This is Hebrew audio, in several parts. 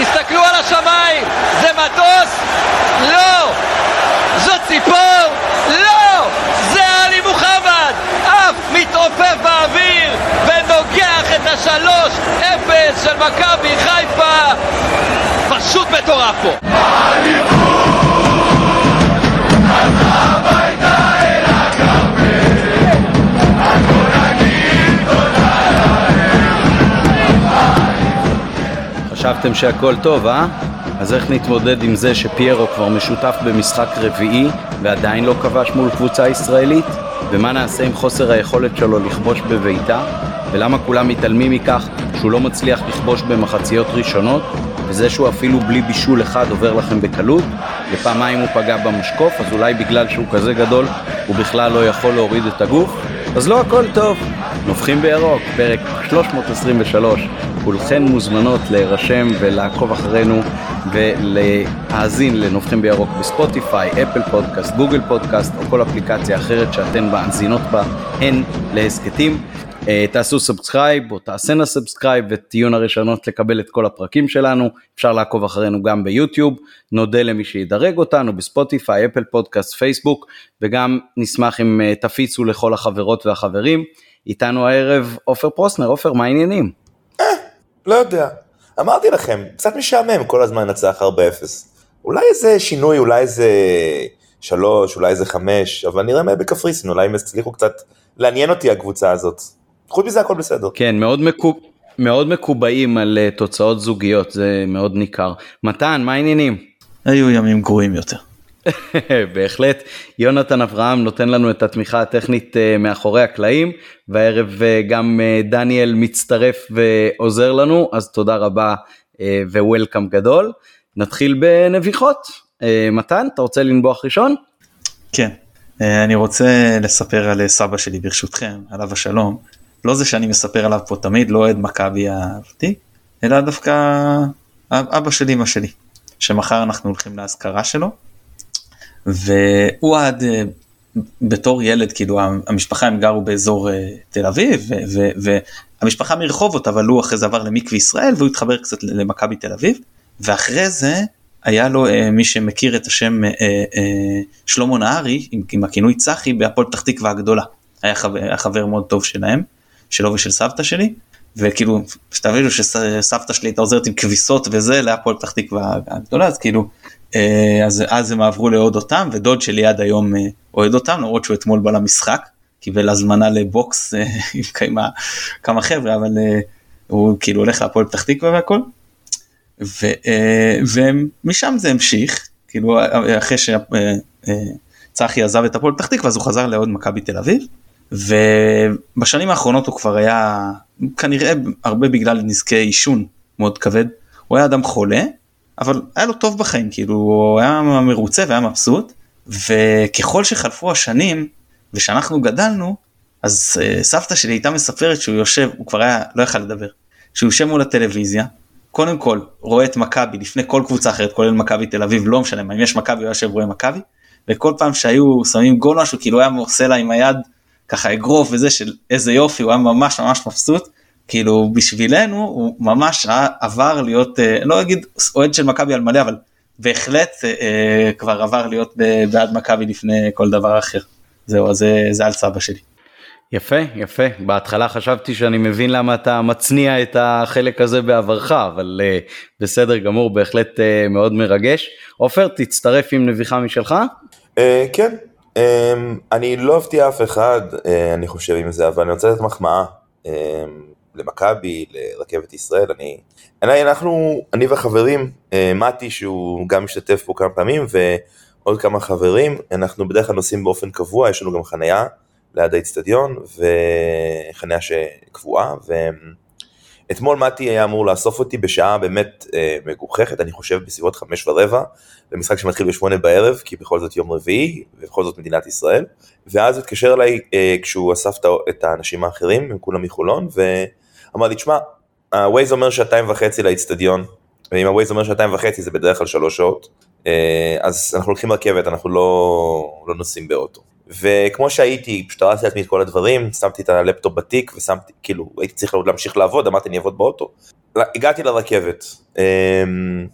תסתכלו על השמיים, זה מטוס? לא! זו ציפור? לא! זה עלי מוחמד! אף מתעופף באוויר ונוגח את השלוש אפס של מכבי חיפה! פשוט מטורף פה! חשבתם שהכל טוב, אה? אז איך נתמודד עם זה שפיירו כבר משותף במשחק רביעי ועדיין לא כבש מול קבוצה ישראלית? ומה נעשה עם חוסר היכולת שלו לכבוש בביתה? ולמה כולם מתעלמים מכך שהוא לא מצליח לכבוש במחציות ראשונות? וזה שהוא אפילו בלי בישול אחד עובר לכם בקלות? ופעמיים הוא פגע במשקוף, אז אולי בגלל שהוא כזה גדול הוא בכלל לא יכול להוריד את הגוף? אז לא הכל טוב. נובחים בירוק, פרק 323. כולכן מוזמנות להירשם ולעקוב אחרינו ולהאזין לנובחים בירוק בספוטיפיי, אפל פודקאסט, גוגל פודקאסט או כל אפליקציה אחרת שאתן מאזינות בה הן להסכתים. אה, תעשו subscribe או תעשינה subscribe ותהיו הראשונות לקבל את כל הפרקים שלנו. אפשר לעקוב אחרינו גם ביוטיוב. נודה למי שידרג אותנו בספוטיפיי, אפל פודקאסט, פייסבוק וגם נשמח אם אה, תפיצו לכל החברות והחברים. איתנו הערב עופר פרוסנר, עופר מה העניינים? אה, לא יודע. אמרתי לכם, קצת משעמם כל הזמן לנצח 4-0. אולי איזה שינוי, אולי איזה 3, אולי איזה 5, אבל נראה מה בקפריסין, אולי הם יצליחו קצת לעניין אותי הקבוצה הזאת. חוץ מזה הכל בסדר. כן, מאוד, מקוב... מאוד מקובעים על uh, תוצאות זוגיות, זה מאוד ניכר. מתן, מה העניינים? היו ימים גרועים יותר. בהחלט, יונתן אברהם נותן לנו את התמיכה הטכנית uh, מאחורי הקלעים, והערב uh, גם uh, דניאל מצטרף ועוזר לנו, אז תודה רבה ווולקאם גדול. נתחיל בנביחות. מתן, אתה רוצה לנבוח ראשון? כן, אני רוצה לספר על סבא שלי ברשותכם, עליו השלום. לא זה שאני מספר עליו פה תמיד, לא אוהד מכבי הוותיק, אלא דווקא אבא של אמא שלי, שמחר אנחנו הולכים לאזכרה שלו, והוא עד אה, בתור ילד, כאילו המשפחה הם גרו באזור אה, תל אביב, והמשפחה מרחובות, אבל הוא אחרי זה עבר למקווה ישראל, והוא התחבר קצת למכבי תל אביב, ואחרי זה היה לו אה, מי שמכיר את השם שלמה נהרי, עם, עם הכינוי צחי, בהפועל פתח תקווה הגדולה. היה חבר, היה חבר מאוד טוב שלהם. שלו ושל סבתא שלי וכאילו שתבינו שסבתא שלי הייתה עוזרת עם כביסות וזה להפועל פתח תקווה הגדולה אז כאילו אז אז הם עברו לאוהד אותם ודוד שלי עד היום אה, אוהד אותם למרות שהוא אתמול בא למשחק קיבל הזמנה לבוקס אה, עם כמה, חבר'ה אבל הוא כאילו הולך להפועל פתח תקווה והכל. ו, ומשם זה המשיך כאילו אחרי שצחי עזב את הפועל פתח תקווה אז הוא חזר לעוד מכבי תל אביב. ובשנים האחרונות הוא כבר היה כנראה הרבה בגלל נזקי עישון מאוד כבד הוא היה אדם חולה אבל היה לו טוב בחיים כאילו הוא היה מרוצה והיה מבסוט וככל שחלפו השנים ושאנחנו גדלנו אז uh, סבתא שלי הייתה מספרת שהוא יושב הוא כבר היה לא יכל לדבר שהוא יושב מול הטלוויזיה קודם כל רואה את מכבי לפני כל קבוצה אחרת כולל מכבי תל אביב לא משנה אם יש מכבי הוא יושב רואה מכבי וכל פעם שהיו שמים גול משהו כאילו היה עושה לה עם היד ככה אגרוף וזה של איזה יופי הוא היה ממש ממש מבסוט כאילו בשבילנו הוא ממש עבר להיות אה, לא אגיד אוהד של מכבי על מלא אבל בהחלט אה, אה, כבר עבר להיות בעד מכבי לפני כל דבר אחר. זהו זה זה על סבא שלי. יפה יפה. בהתחלה חשבתי שאני מבין למה אתה מצניע את החלק הזה בעברך אבל uh, בסדר גמור בהחלט uh, מאוד מרגש. עופר תצטרף עם נביחה משלך. Uh, כן. Um, אני לא אפתיע אף אחד, uh, אני חושב עם זה, אבל אני רוצה לתת מחמאה. um, למכבי, לרכבת ישראל. אני, אני, אנחנו, אני והחברים, uh, מתי שהוא גם משתתף פה כמה פעמים, ועוד כמה חברים, אנחנו בדרך כלל נוסעים באופן קבוע, יש לנו גם חניה ליד האיצטדיון, וחניה שקבועה, ואתמול מתי היה אמור לאסוף אותי בשעה באמת אה, מגוחכת, אני חושב בסביבות חמש ורבע, למשחק שמתחיל בשמונה בערב, כי בכל זאת יום רביעי, ובכל זאת מדינת ישראל. ואז הוא התקשר אליי אה, כשהוא אסף את האנשים האחרים, הם כולם מחולון, ואמר לי, תשמע, הווייז אומר שעתיים וחצי לאיצטדיון, ואם הווייז אומר שעתיים וחצי זה בדרך כלל שלוש שעות, אה, אז אנחנו לוקחים רכבת, אנחנו לא, לא נוסעים באוטו. וכמו שהייתי, פשוט הרסתי לעצמי את כל הדברים, שמתי את הלפטופ בתיק ושמתי, כאילו, הייתי צריך להמשיך לעבוד, אמרתי אני אעבוד באוטו. הגעתי לרכבת, אמ,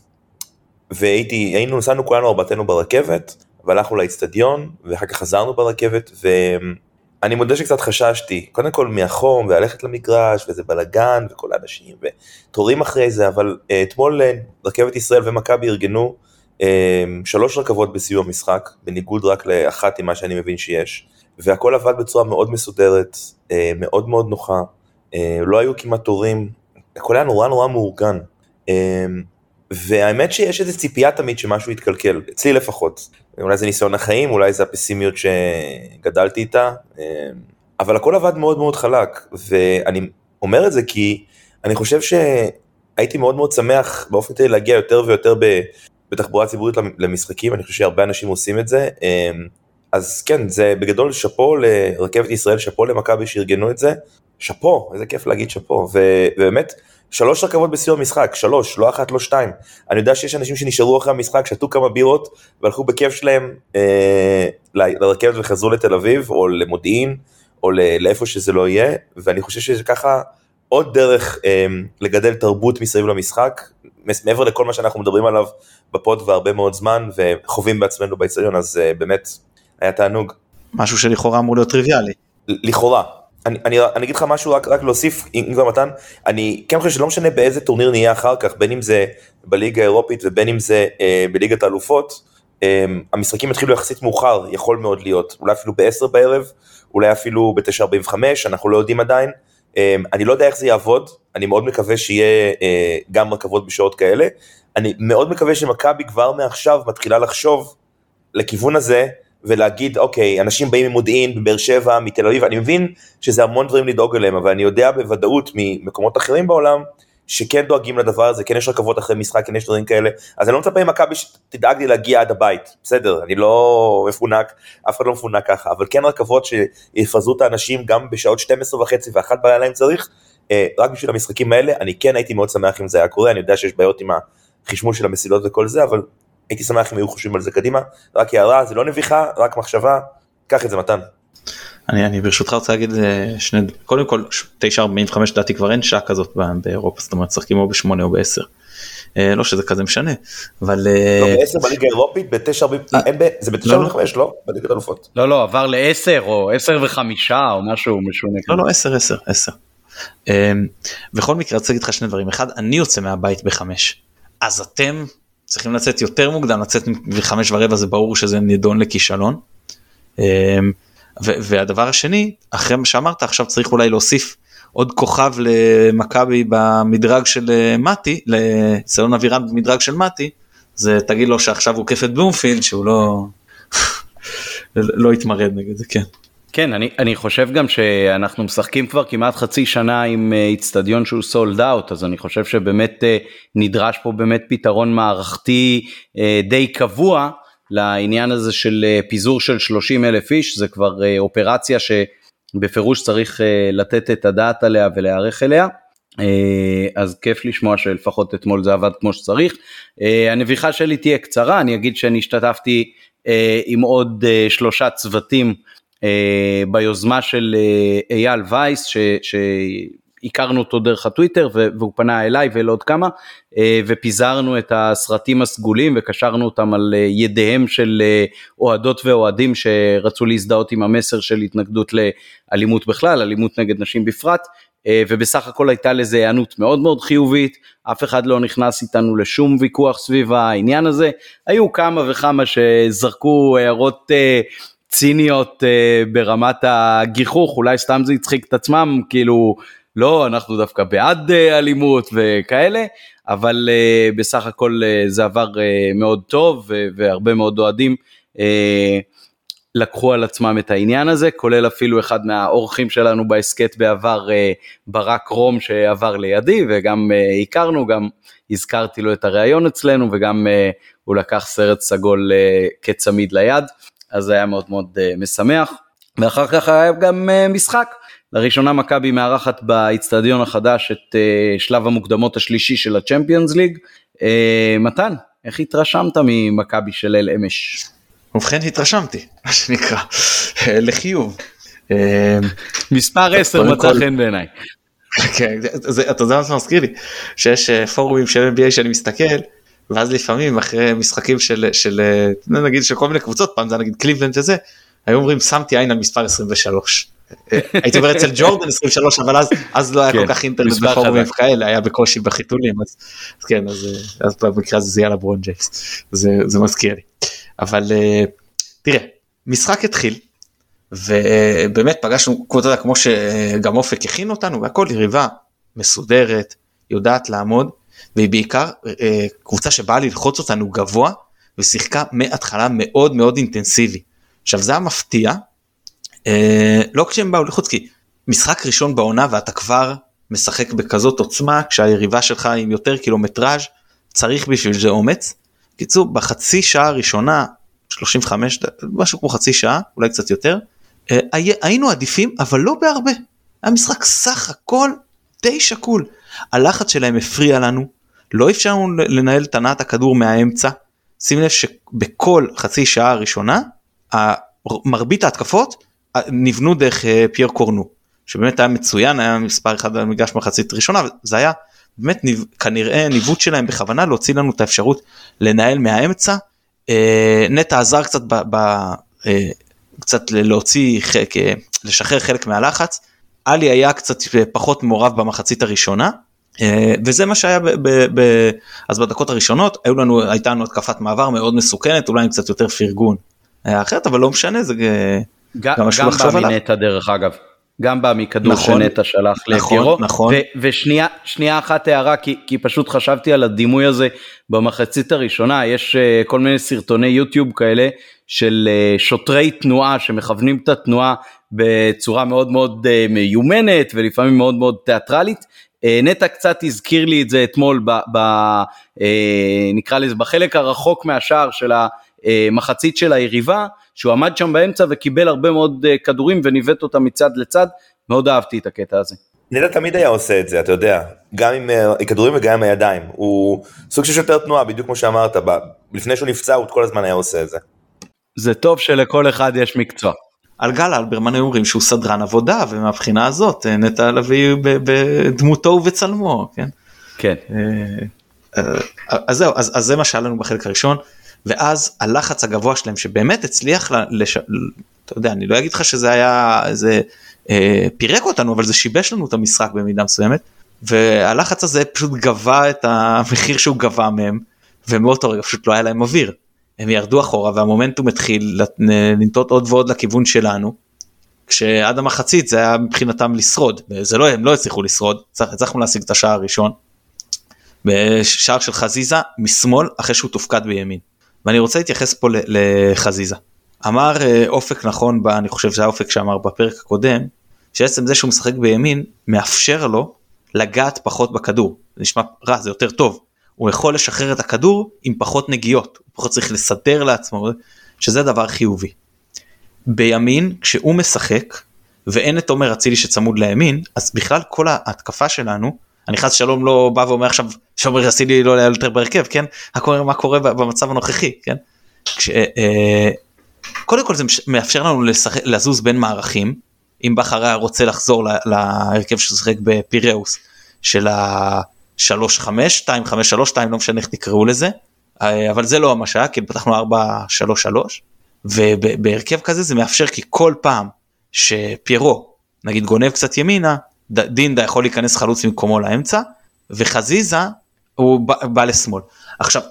והייתי, היינו, נסענו כולנו ארבעתנו ברכבת, והלכנו לאצטדיון, ואחר כך חזרנו ברכבת, ואני מודה שקצת חששתי, קודם כל מהחום, וללכת למגרש, וזה בלאגן, וכל האנשים, ותורים אחרי זה, אבל uh, אתמול uh, רכבת ישראל ומכבי ארגנו uh, שלוש רכבות בסיום המשחק, בניגוד רק לאחת עם מה שאני מבין שיש, והכל עבד בצורה מאוד מסודרת, uh, מאוד מאוד נוחה, uh, לא היו כמעט תורים, הכל היה נורא נורא מאורגן. Um, והאמת שיש איזו ציפייה תמיד שמשהו יתקלקל, אצלי לפחות. אולי זה ניסיון החיים, אולי זה הפסימיות שגדלתי איתה, אמ, אבל הכל עבד מאוד מאוד חלק, ואני אומר את זה כי אני חושב שהייתי מאוד מאוד שמח באופן כללי להגיע יותר ויותר בתחבורה ציבורית למשחקים, אני חושב שהרבה אנשים עושים את זה. אמ, אז כן, זה בגדול שאפו לרכבת ישראל, שאפו למכבי שארגנו את זה, שאפו, איזה כיף להגיד שאפו, ובאמת, שלוש רכבות בסיום המשחק, שלוש, לא אחת, לא שתיים. אני יודע שיש אנשים שנשארו אחרי המשחק, שתו כמה בירות, והלכו בכיף שלהם אה, לרכבת וחזרו לתל אביב, או למודיעין, או לאיפה שזה לא יהיה, ואני חושב שזה ככה עוד דרך אה, לגדל תרבות מסביב למשחק, מעבר לכל מה שאנחנו מדברים עליו בפוד והרבה מאוד זמן, וחווים בעצמנו באצטדיון, אז אה, באמת, היה תענוג. משהו שלכאורה אמור להיות טריוויאלי. לכאורה, אני, אני, אני אגיד לך משהו רק, רק להוסיף, אם כבר מתן, אני כן חושב שלא משנה באיזה טורניר נהיה אחר כך, בין אם זה בליגה האירופית ובין אם זה אה, בליגת האלופות, אה, המשחקים יתחילו יחסית מאוחר, יכול מאוד להיות, אולי אפילו ב-10 בערב, אולי אפילו ב-9.45, אנחנו לא יודעים עדיין. אה, אני לא יודע איך זה יעבוד, אני מאוד מקווה שיהיה אה, גם רכבות בשעות כאלה. אני מאוד מקווה שמכבי כבר מעכשיו מתחילה לחשוב לכיוון הזה, ולהגיד, אוקיי, אנשים באים ממודיעין, מבאר שבע, מתל אביב, אני מבין שזה המון דברים לדאוג אליהם, אבל אני יודע בוודאות ממקומות אחרים בעולם, שכן דואגים לדבר הזה, כן יש רכבות אחרי משחק, כן יש דברים כאלה, אז אני לא מצפה ממכבי שתדאג לי להגיע עד הבית, בסדר, אני לא מפונק, אף אחד לא מפונק ככה, אבל כן רכבות שיפזרו את האנשים גם בשעות 12 וחצי ואחת בלילה אם צריך, אה, רק בשביל המשחקים האלה, אני כן הייתי מאוד שמח אם זה היה קורה, אני יודע שיש בעיות עם החשמול של המסילות וכל זה, אבל הייתי שמח אם היו חושבים על זה קדימה, רק הערה, זה לא נביכה, רק מחשבה, קח את זה מתן. אני, אני ברשותך רוצה להגיד אה, שני, קודם כל 9.45 לדעתי כבר אין שעה כזאת באירופה, זאת אומרת משחקים או ב-8 או ב-10. אה, לא שזה כזה משנה, אבל... אה, לא, ב-10 בליגה האירופית, ב-9, זה ב-9 לא, ו-5, לא? בליגת אלופות. לא, לא, עבר ל-10 או 10 ו-5 או משהו משונה. לא, לא, 10, 10, 10. בכל מקרה, רוצה להגיד לך שני דברים. אחד, אני יוצא מהבית ב-5, אז אתם צריכים לצאת יותר מוקדם, לצאת בחמש ורבע זה ברור שזה נידון לכישלון. אמ, והדבר השני, אחרי מה שאמרת, עכשיו צריך אולי להוסיף עוד כוכב למכבי במדרג של אה, מתי, לסלון אבירן במדרג של מתי, זה תגיד לו שעכשיו הוא כיף את בלומפילד שהוא לא, לא יתמרד נגד זה, כן. כן, אני, אני חושב גם שאנחנו משחקים כבר כמעט חצי שנה עם אה, איצטדיון שהוא סולד אאוט, אז אני חושב שבאמת אה, נדרש פה באמת פתרון מערכתי אה, די קבוע לעניין הזה של פיזור של 30 אלף איש, זה כבר אופרציה שבפירוש צריך לתת את הדעת עליה ולהיערך אליה. אז כיף לשמוע שלפחות אתמול זה עבד כמו שצריך. הנביכה שלי תהיה קצרה, אני אגיד שאני השתתפתי עם עוד שלושה צוותים ביוזמה של אה, אייל וייס ש, שהכרנו אותו דרך הטוויטר והוא פנה אליי ולעוד כמה אה, ופיזרנו את הסרטים הסגולים וקשרנו אותם על ידיהם של אוהדות ואוהדים שרצו להזדהות עם המסר של התנגדות לאלימות בכלל, אלימות נגד נשים בפרט. ובסך הכל הייתה לזה היענות מאוד מאוד חיובית, אף אחד לא נכנס איתנו לשום ויכוח סביב העניין הזה, היו כמה וכמה שזרקו הערות ציניות uh, ברמת הגיחוך, אולי סתם זה הצחיק את עצמם, כאילו, לא, אנחנו דווקא בעד uh, אלימות וכאלה, אבל uh, בסך הכל uh, זה עבר uh, מאוד טוב, והרבה מאוד אוהדים uh, לקחו על עצמם את העניין הזה, כולל אפילו אחד מהאורחים שלנו בהסכת בעבר, uh, ברק רום שעבר לידי, וגם uh, הכרנו, גם הזכרתי לו את הריאיון אצלנו, וגם uh, הוא לקח סרט סגול uh, כצמיד ליד. אז זה היה מאוד מאוד uh, משמח. ואחר כך היה גם uh, משחק. לראשונה מכבי מארחת באיצטדיון החדש את uh, שלב המוקדמות השלישי של הצ'מפיונס ליג. מתן, איך התרשמת ממכבי של אל אמש? ובכן התרשמתי, מה שנקרא, לחיוב. מספר 10 מצא חן בעיניי. כן, אתה יודע מה זה מזכיר לי? שיש אה, פורומים של NBA שאני מסתכל ואז לפעמים אחרי משחקים של של אה, נגיד של כל מיני קבוצות פעם זה נגיד קליבלנד וזה היו אומרים שמתי עין על מספר 23. אה, הייתי אומר אצל ג'ורדן 23 אבל אז אז לא היה כן, כל כך אינטרנט בפורומים. כאלה היה בקושי בחיתולים אז אז כן אז אה, אז במקרה הזה זה יהיה לברון ג'יימס זה זה מזכיר לי אבל אה, תראה משחק התחיל ובאמת פגשנו כמו, יודע, כמו שגם אופק הכין אותנו והכל יריבה מסודרת יודעת לעמוד והיא בעיקר אה, קבוצה שבאה ללחוץ אותנו גבוה ושיחקה מההתחלה מאוד מאוד אינטנסיבי. עכשיו זה המפתיע אה, לא כשהם באו לחוץ כי משחק ראשון בעונה ואתה כבר משחק בכזאת עוצמה כשהיריבה שלך עם יותר קילומטראז' צריך בשביל זה אומץ. קיצור בחצי שעה הראשונה 35 ד- משהו כמו חצי שעה אולי קצת יותר אה, הי- היינו עדיפים אבל לא בהרבה. היה משחק סך הכל די שקול. הלחץ שלהם הפריע לנו לא אפשר לנו לנהל את הנעת הכדור מהאמצע. שים לב שבכל חצי שעה הראשונה מרבית ההתקפות אה, נבנו דרך אה, פייר קורנו שבאמת היה מצוין היה מספר אחד במגרש מחצית ראשונה זה היה באמת כנראה ניווט שלהם בכוונה להוציא לנו את האפשרות לנהל מהאמצע. אה, נטע עזר קצת ב, ב, קצת להוציא לשחרר חלק מהלחץ. עלי היה קצת פחות מעורב במחצית הראשונה. אה, וזה מה שהיה ב, ב, ב, אז בדקות הראשונות היו לנו הייתה לנו התקפת מעבר מאוד מסוכנת אולי עם קצת יותר פרגון. היה אחרת אבל לא משנה זה אה, גם, גם משהו גם לחשוב עליו. מנטע דרך אגב. גם בא מכדור נכון. שנטע שלח נכון, לפיירו. נכון. ו- ושנייה שנייה אחת הערה כי, כי פשוט חשבתי על הדימוי הזה במחצית הראשונה יש uh, כל מיני סרטוני יוטיוב כאלה של uh, שוטרי תנועה שמכוונים את התנועה בצורה מאוד מאוד uh, מיומנת ולפעמים מאוד מאוד תיאטרלית. Uh, נטע קצת הזכיר לי את זה אתמול ב, ב, uh, נקרא לזה בחלק הרחוק מהשער של המחצית של היריבה שהוא עמד שם באמצע וקיבל הרבה מאוד uh, כדורים וניווט אותם מצד לצד מאוד אהבתי את הקטע הזה. נטע תמיד היה עושה את זה, אתה יודע, גם עם אה, כדורים וגם עם הידיים. הוא סוג של שוטר תנועה, בדיוק כמו שאמרת, ב- לפני שהוא נפצע הוא כל הזמן היה עושה את זה. זה טוב שלכל אחד יש מקצוע. על גל אלברמן היו אומרים שהוא סדרן עבודה ומהבחינה הזאת אה, נטע לביא בדמותו ובצלמו כן. כן. אה, אה, אז זהו אז, אז זה מה שהיה לנו בחלק הראשון ואז הלחץ הגבוה שלהם שבאמת הצליח לש... אתה יודע אני לא אגיד לך שזה היה איזה אה, פירק אותנו אבל זה שיבש לנו את המשחק במידה מסוימת והלחץ הזה פשוט גבה את המחיר שהוא גבה מהם ומאותו רגע פשוט לא היה להם אוויר. הם ירדו אחורה והמומנטום התחיל לנטות עוד ועוד לכיוון שלנו. כשעד המחצית זה היה מבחינתם לשרוד זה לא הם לא הצליחו לשרוד הצלח- הצלחנו להשיג את השער הראשון. בשער של חזיזה משמאל אחרי שהוא תופקד בימין. ואני רוצה להתייחס פה לחזיזה. אמר אה, אופק נכון ב, אני חושב שזה האופק שאמר בפרק הקודם שעצם זה שהוא משחק בימין מאפשר לו לגעת פחות בכדור זה נשמע רע זה יותר טוב הוא יכול לשחרר את הכדור עם פחות נגיעות הוא פחות צריך לסדר לעצמו שזה דבר חיובי. בימין כשהוא משחק ואין את עומר אצילי שצמוד לימין אז בכלל כל ההתקפה שלנו אני חס שלום לא בא ואומר עכשיו שעומר אצילי לא היה יותר בהרכב כן הכל מה קורה במצב הנוכחי כן. כש, אה, קודם כל זה מאפשר לנו לשחק, לזוז בין מערכים אם בכר היה רוצה לחזור להרכב ששיחק בפיראוס של ה-3-5, 2-5-3, 2 לא משנה איך תקראו לזה אה, אבל זה לא מה שהיה כי פתחנו 4-3-3 ובהרכב כזה זה מאפשר כי כל פעם שפיירו נגיד גונב קצת ימינה דינדה יכול להיכנס חלוץ במקומו לאמצע וחזיזה הוא בא, בא לשמאל. עכשיו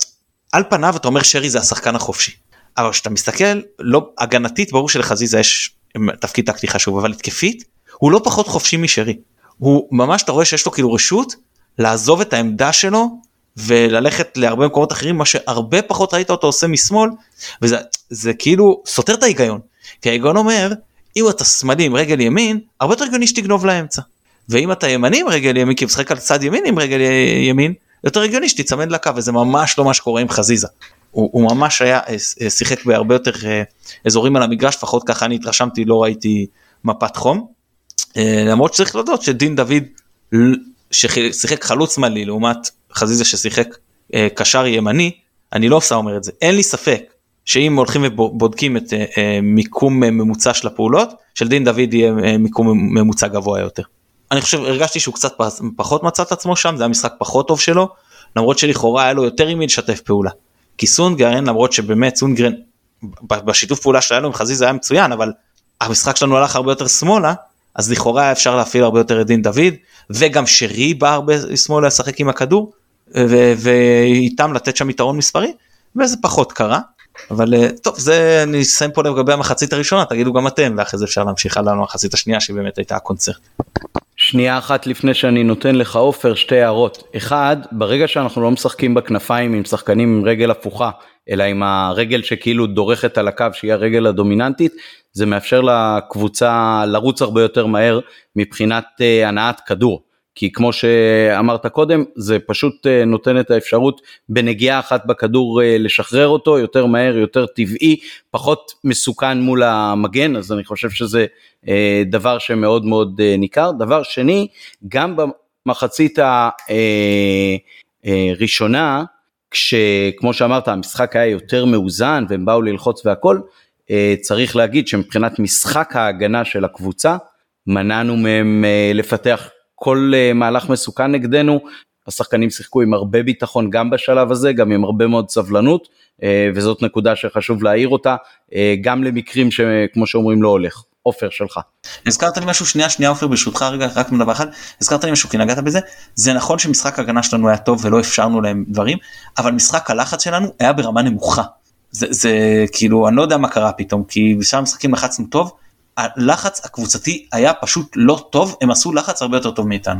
על פניו אתה אומר שרי זה השחקן החופשי אבל כשאתה מסתכל לא הגנתית ברור שלחזיזה יש תפקיד טקטי חשוב אבל התקפית הוא לא פחות חופשי משרי הוא ממש אתה רואה שיש לו כאילו רשות לעזוב את העמדה שלו וללכת להרבה מקומות אחרים מה שהרבה פחות ראית אותו עושה משמאל וזה זה כאילו סותר את ההיגיון כי ההיגיון אומר אם אתה שמאלי עם רגל ימין הרבה יותר הגיוני שתגנוב לאמצע ואם אתה ימני עם רגל ימין כי משחק על צד ימין עם רגל ימין יותר הגיוני שתיצמד לקו וזה ממש לא מה שקורה עם חזיזה. הוא, הוא ממש היה אה, שיחק בהרבה יותר אה, אזורים על המגרש לפחות ככה אני התרשמתי לא ראיתי מפת חום. אה, למרות שצריך להודות שדין דוד ששיחק חלוץ שמאלי לעומת חזיזה ששיחק אה, קשר ימני אני לא סתם אומר את זה אין לי ספק שאם הולכים ובודקים את אה, אה, מיקום אה, ממוצע של הפעולות של דין דוד יהיה אה, מיקום ממוצע גבוה יותר. אני חושב הרגשתי שהוא קצת פחות מצא את עצמו שם זה היה משחק פחות טוב שלו למרות שלכאורה היה לו יותר עם מי לשתף פעולה. כי סונגרן למרות שבאמת סונגרן בשיתוף פעולה שלנו עם חזיזה היה מצוין אבל המשחק שלנו הלך הרבה יותר שמאלה אז לכאורה אפשר להפעיל הרבה יותר את דין דוד וגם שרי בא הרבה שמאלה לשחק עם הכדור ואיתם לתת שם יתרון מספרי וזה פחות קרה. אבל אה, טוב זה אני אסיים פה לגבי המחצית הראשונה תגידו גם אתם ואחרי זה אפשר להמשיך הלאה למחצית השנייה שבאמת הייתה הקונצרט. שנייה אחת לפני שאני נותן לך עופר שתי הערות. אחד, ברגע שאנחנו לא משחקים בכנפיים עם שחקנים עם רגל הפוכה, אלא עם הרגל שכאילו דורכת על הקו שהיא הרגל הדומיננטית, זה מאפשר לקבוצה לרוץ הרבה יותר מהר מבחינת uh, הנעת כדור. כי כמו שאמרת קודם, זה פשוט uh, נותן את האפשרות בנגיעה אחת בכדור uh, לשחרר אותו יותר מהר, יותר טבעי, פחות מסוכן מול המגן, אז אני חושב שזה דבר שמאוד מאוד ניכר. דבר שני, גם במחצית הראשונה, כשכמו שאמרת המשחק היה יותר מאוזן והם באו ללחוץ והכל, אה, צריך להגיד שמבחינת משחק ההגנה של הקבוצה, מנענו מהם אה, לפתח כל אה, מהלך מסוכן נגדנו, השחקנים שיחקו עם הרבה ביטחון גם בשלב הזה, גם עם הרבה מאוד סבלנות, וזאת נקודה שחשוב להעיר אותה, גם למקרים שכמו שאומרים לא הולך. עופר שלך. הזכרת לי משהו שנייה שנייה עופר ברשותך רגע רק מדבר אחד הזכרת לי משהו כי נגעת בזה זה נכון שמשחק הגנה שלנו היה טוב ולא אפשרנו להם דברים אבל משחק הלחץ שלנו היה ברמה נמוכה זה, זה כאילו אני לא יודע מה קרה פתאום כי בשאר המשחקים לחצנו טוב הלחץ הקבוצתי היה פשוט לא טוב הם עשו לחץ הרבה יותר טוב מאיתנו.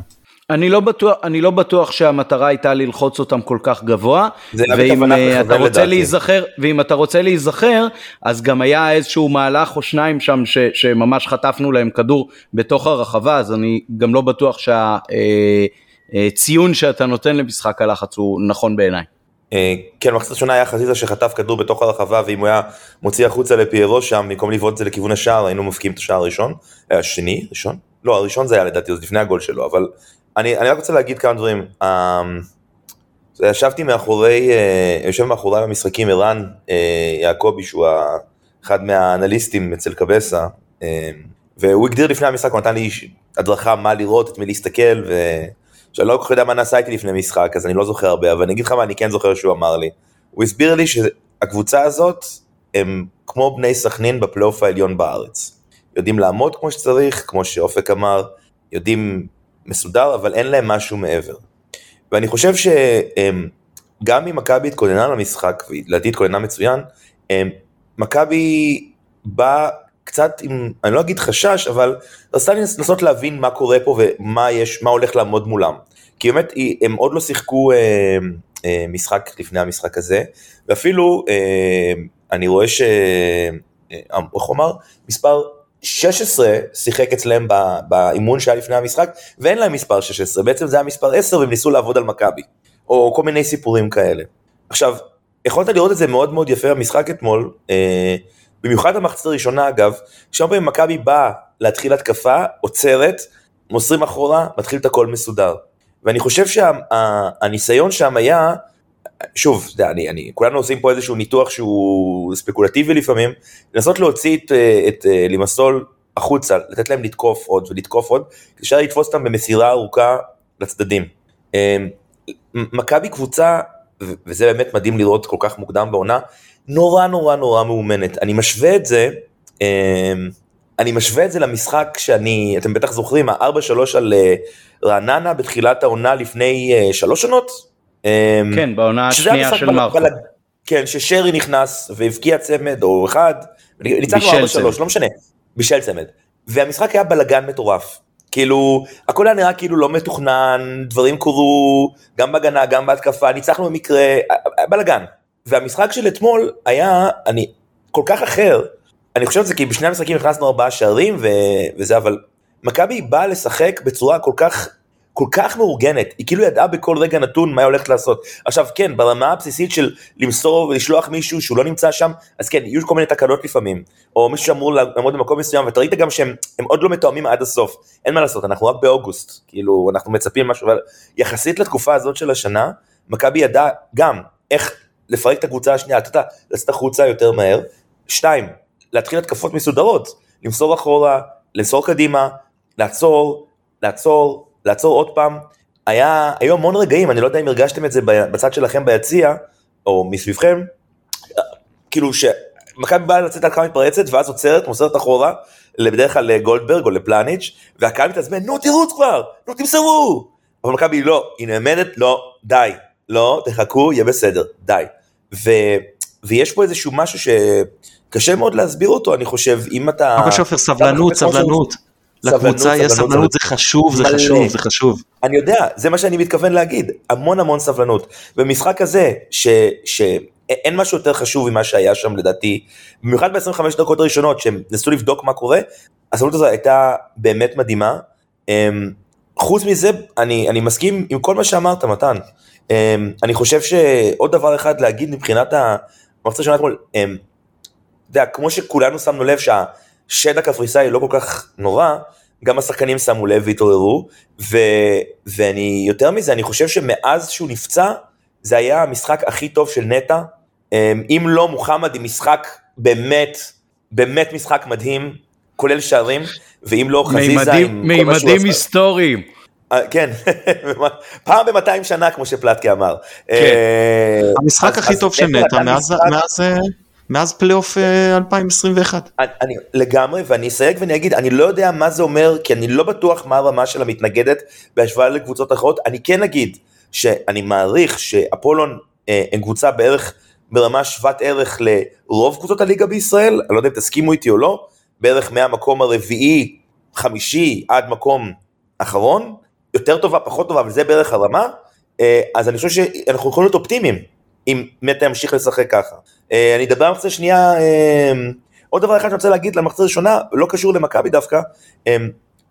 אני לא בטוח, אני לא בטוח שהמטרה הייתה ללחוץ אותם כל כך גבוה, ואם uh, אתה רוצה לדעתי. להיזכר, ואם אתה רוצה להיזכר, אז גם היה איזשהו מהלך או שניים שם ש, שממש חטפנו להם כדור בתוך הרחבה, אז אני גם לא בטוח שהציון uh, uh, שאתה נותן למשחק הלחץ הוא נכון בעיניי. אה, כן, מחצית ראשונה היה חזיזה שחטף כדור בתוך הרחבה, ואם הוא היה מוציא החוצה לפיירו שם, במקום לבעוט את זה לכיוון השער, היינו מפקיעים את השער הראשון. אה, השני? ראשון? לא, הראשון זה היה לדעתי, זה לפני הגול שלו, אבל אני, אני רק רוצה להגיד כמה דברים. Um, ישבתי מאחורי, יושב מאחורי המשחקים ערן יעקבי, שהוא אחד מהאנליסטים אצל קבסה, והוא הגדיר לפני המשחק, הוא נתן לי הדרכה מה לראות, את מי להסתכל, ו... שאני לא כל כך יודע מה נעשה איתי לפני משחק, אז אני לא זוכר הרבה, אבל אני אגיד לך מה אני כן זוכר שהוא אמר לי. הוא הסביר לי שהקבוצה הזאת הם כמו בני סכנין בפלייאוף העליון בארץ. יודעים לעמוד כמו שצריך, כמו שאופק אמר, יודעים מסודר, אבל אין להם משהו מעבר. ואני חושב שגם אם מכבי התכוננה למשחק, ולדעתי התכוננה מצוין, מכבי באה קצת עם, אני לא אגיד חשש, אבל רצתה לנסות להבין מה קורה פה ומה יש, מה הולך לעמוד מולם. כי באמת הם עוד לא שיחקו אה, אה, משחק לפני המשחק הזה, ואפילו אה, אני רואה ש... אה, איך הוא אמר? מספר 16 שיחק אצלם באימון שהיה לפני המשחק, ואין להם מספר 16, בעצם זה היה מספר 10 והם ניסו לעבוד על מכבי, או כל מיני סיפורים כאלה. עכשיו, יכולת לראות את זה מאוד מאוד יפה במשחק אתמול, אה, במיוחד במחצית הראשונה אגב, כשהרבה מכבי באה להתחיל התקפה, עוצרת, מוסרים אחורה, מתחיל את הכל מסודר. ואני חושב שהניסיון שה, שם היה, שוב, יודע, אני, אני, כולנו עושים פה איזשהו ניתוח שהוא ספקולטיבי לפעמים, לנסות להוציא את, את לימסול החוצה, לתת להם לתקוף עוד ולתקוף עוד, כדי שאפשר לתפוס אותם במסירה ארוכה לצדדים. אמ, מכבי קבוצה, וזה באמת מדהים לראות כל כך מוקדם בעונה, נורא נורא נורא מאומנת. אני משווה את זה, אמ, אני משווה את זה למשחק שאני, אתם בטח זוכרים, ה-4-3 על אה, רעננה בתחילת העונה לפני אה, שלוש שנות. אמ, כן, בעונה השנייה של מרקו. כן, ששרי נכנס והבקיע צמד או אחד, ניצחנו 4-3, לא משנה, בישל צמד. והמשחק היה בלאגן מטורף. כאילו, הכל היה נראה כאילו לא מתוכנן, דברים קורו, גם בהגנה, גם בהתקפה, ניצחנו במקרה, בלאגן. והמשחק של אתמול היה, אני, כל כך אחר. אני חושב שזה כי בשני המשחקים נכנסנו ארבעה שערים ו... וזה, אבל מכבי באה לשחק בצורה כל כך, כל כך מאורגנת, היא כאילו ידעה בכל רגע נתון מה היא הולכת לעשות. עכשיו כן, ברמה הבסיסית של למסור ולשלוח מישהו שהוא לא נמצא שם, אז כן, יהיו כל מיני תקלות לפעמים, או מישהו שאמור לעמוד במקום מסוים, ואתה ראית גם שהם עוד לא מתואמים עד הסוף, אין מה לעשות, אנחנו רק באוגוסט, כאילו, אנחנו מצפים משהו, אבל יחסית לתקופה הזאת של השנה, מכבי ידעה גם איך לפרק את הקבוצה השנייה, אתה יודע, לצאת החוצה יותר מהר. שתיים, להתחיל התקפות מסודרות, למסור אחורה, למסור קדימה, לעצור, לעצור, לעצור עוד פעם. היה, היו המון רגעים, אני לא יודע אם הרגשתם את זה בצד שלכם ביציע, או מסביבכם, כאילו שמכבי באה לצאת על כמה מתפרצת, ואז עוצרת, מוסרת אחורה, בדרך כלל לגולדברג או לפלניץ', והקהל מתעצבן, נו תרוץ כבר, נו תמסרו. אבל מכבי לא, היא נעמדת, לא, די, לא, תחכו, יהיה בסדר, די. ו, ויש פה איזשהו משהו שקשה מאוד להסביר אותו, אני חושב, אם אתה... אבל שופר, סבלנות, סבלנות. לקבוצה יש סבלנות, זה חשוב, זה חשוב, זה חשוב. אני יודע, זה מה שאני מתכוון להגיד, המון המון סבלנות. במשחק הזה, ש... ש... אין משהו יותר חשוב ממה שהיה שם לדעתי, במיוחד ב-25 דקות הראשונות שהם ניסו לבדוק מה קורה, הסבלנות הזו הייתה באמת מדהימה. אמ, חוץ מזה, אני, אני מסכים עם כל מה שאמרת, מתן. אמ, אני חושב שעוד דבר אחד להגיד מבחינת המחצה הראשונה אתמול, אמ, אתה יודע, כמו שכולנו שמנו לב שהשד הקפריסאי לא כל כך נורא, גם השחקנים שמו לב והתעוררו, ו, ואני, יותר מזה, אני חושב שמאז שהוא נפצע, זה היה המשחק הכי טוב של נטע. אמ, אם לא מוחמד עם משחק באמת, באמת משחק מדהים, כולל שערים, ואם לא חזיזה עם כל מה שהוא עשה. מימדים היסטוריים. אה, כן, פעם ב-200 שנה כמו שפלטקי אמר. כן. אה, המשחק הכי טוב של נטע אה, מאז פלייאוף 2021. אני לגמרי, ואני אסייג ואני אגיד, אני לא יודע מה זה אומר, כי אני לא בטוח מה הרמה של המתנגדת בהשוואה לקבוצות אחרות, אני כן אגיד שאני מעריך שאפולון הם קבוצה בערך ברמה שוות ערך לרוב קבוצות הליגה בישראל, אני לא יודע אם תסכימו איתי או לא, בערך מהמקום הרביעי, חמישי, עד מקום אחרון, יותר טובה, פחות טובה, אבל זה בערך הרמה, אה, אז אני חושב שאנחנו יכולים להיות אופטימיים אם מטה ימשיך לשחק ככה. אה, אני אדבר על המחצה השנייה, אה, עוד דבר אחד שאני רוצה להגיד למחצה הראשונה, לא קשור למכבי דווקא,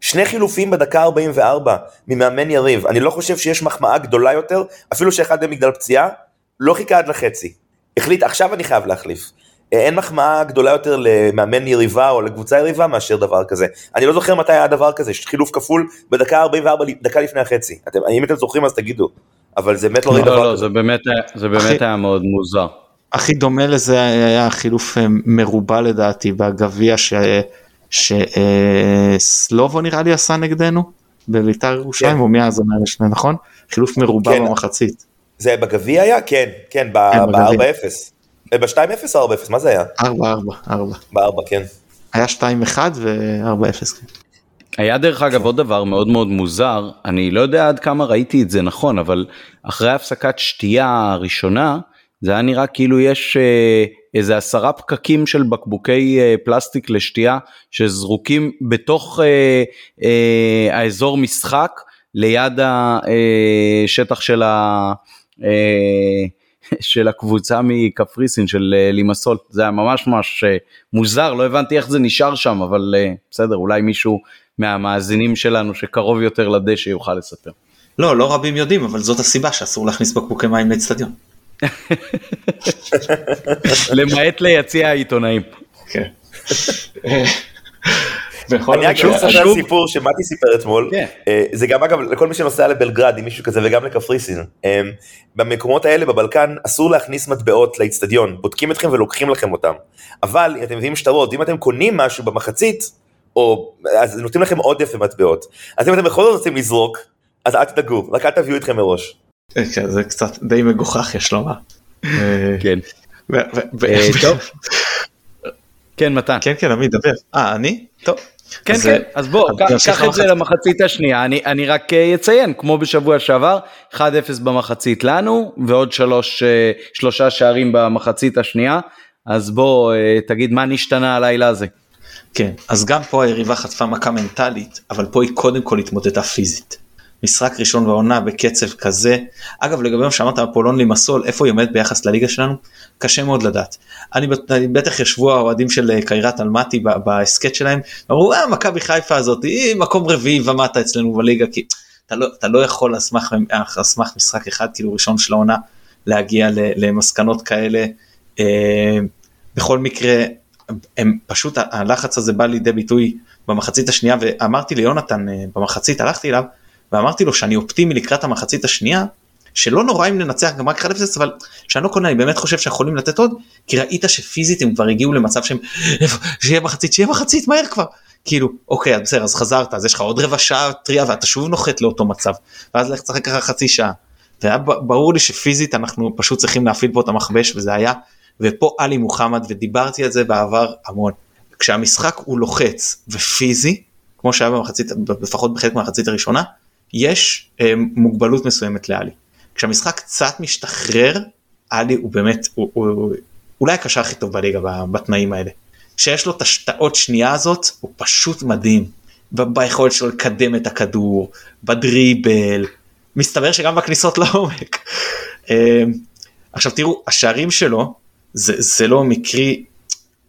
שני חילופים בדקה 44 ממאמן יריב, אני לא חושב שיש מחמאה גדולה יותר, אפילו שאחד מהם בגלל פציעה, לא חיכה עד לחצי. החליט עכשיו אני חייב להחליף. אין מחמאה גדולה יותר למאמן יריבה או לקבוצה יריבה מאשר דבר כזה. אני לא זוכר מתי היה דבר כזה, חילוף כפול בדקה 44, דקה לפני החצי. אתם, אם אתם זוכרים אז תגידו, אבל זה באמת לא ראי לא, דבר לא, כזה. זה באמת, זה באמת הכי, היה מאוד מוזר. הכי דומה לזה היה חילוף אה, מרובע לדעתי בגביע שסלובו אה, נראה לי עשה נגדנו בביתר ירושלים, כן. או מי אז אומר נכון? חילוף מרובע כן. במחצית. זה בגביע היה? כן, כן, ב-4-0. כן, ב-2-0 או 4-0? מה זה היה? 4-4. ב-4, כן. היה 2-1 ו-4-0. כן. היה דרך אגב עוד דבר מאוד מאוד מוזר, אני לא יודע עד כמה ראיתי את זה נכון, אבל אחרי הפסקת שתייה הראשונה, זה היה נראה כאילו יש אה, איזה עשרה פקקים של בקבוקי אה, פלסטיק לשתייה שזרוקים בתוך אה, אה, האזור משחק ליד השטח אה, של ה... אה, של הקבוצה מקפריסין של אה, לימסול זה היה ממש ממש אה, מוזר לא הבנתי איך זה נשאר שם אבל בסדר אולי מישהו מהמאזינים שלנו שקרוב יותר לדשא יוכל לספר. לא לא רבים יודעים אבל זאת הסיבה שאסור להכניס בקבוקי מים לאצטדיון. למעט ליציע העיתונאים. אני אגב אספר סיפור שמתי סיפר אתמול, כן. אה, זה גם אגב לכל מי שנוסע לבלגרד עם מישהו כזה וגם לקפריסין, אה, במקומות האלה בבלקן אסור להכניס מטבעות לאצטדיון, בודקים אתכם ולוקחים לכם אותם, אבל אם אתם מביאים שטרות, אם אתם קונים משהו במחצית, או אז נותנים לכם עודף במטבעות, אז אם אתם בכל זאת רוצים לזרוק, אז אל תדאגו, רק אל תביאו איתכם מראש. אה, כן, זה קצת די מגוחך יש לומר. כן. כן מתן. כן כן עמית דבר. אה אני? טוב. כן, אז, כן, אז בוא, קח את זה למחצית השנייה, אני, אני רק אה, אציין, כמו בשבוע שעבר, 1-0 במחצית לנו, ועוד שלוש, אה, שלושה שערים במחצית השנייה, אז בוא אה, תגיד מה נשתנה הלילה הזה. כן, אז גם פה היריבה חטפה מכה מנטלית, אבל פה היא קודם כל התמודדה פיזית. משחק ראשון בעונה בקצב כזה. אגב לגבי מה שאמרת אפולון לימסול איפה היא עומדת ביחס לליגה שלנו קשה מאוד לדעת. אני, אני בטח ישבו האוהדים של אה, קיירת אלמטי בהסכת שלהם אמרו אה מכבי חיפה הזאת היא מקום רביעי ומטה אצלנו בליגה כי אתה לא, אתה לא יכול על סמך, סמך משחק אחד כאילו ראשון של העונה להגיע למסקנות כאלה. אה, בכל מקרה הם פשוט הלחץ הזה בא לידי ביטוי במחצית השנייה ואמרתי ליונתן אה, במחצית הלכתי אליו ואמרתי לו שאני אופטימי לקראת המחצית השנייה, שלא נורא אם ננצח גם רק 1-0 אבל שאני לא קונה אני באמת חושב שיכולים לתת עוד כי ראית שפיזית הם כבר הגיעו למצב שהם שיהיה מחצית שיהיה מחצית מהר כבר כאילו אוקיי בסדר אז חזרת אז יש לך עוד רבע שעה טריה ואתה שוב נוחת לאותו מצב ואז לך תשחק ככה חצי שעה. והיה ברור לי שפיזית אנחנו פשוט צריכים להפעיל פה את המכבש וזה היה ופה עלי מוחמד ודיברתי על זה בעבר המון. כשהמשחק הוא לוחץ ופיזי כמו שהיה במחצית לפחות בחלק מהמחצית הראשונה יש אה, מוגבלות מסוימת לעלי. כשהמשחק קצת משתחרר עלי הוא באמת הוא, הוא, הוא אולי הקשר הכי טוב בליגה בתנאים האלה. שיש לו את העוד שנייה הזאת הוא פשוט מדהים. ביכולת שלו לקדם את הכדור בדריבל מסתבר שגם בכניסות לעומק. אה, עכשיו תראו השערים שלו זה, זה לא מקרי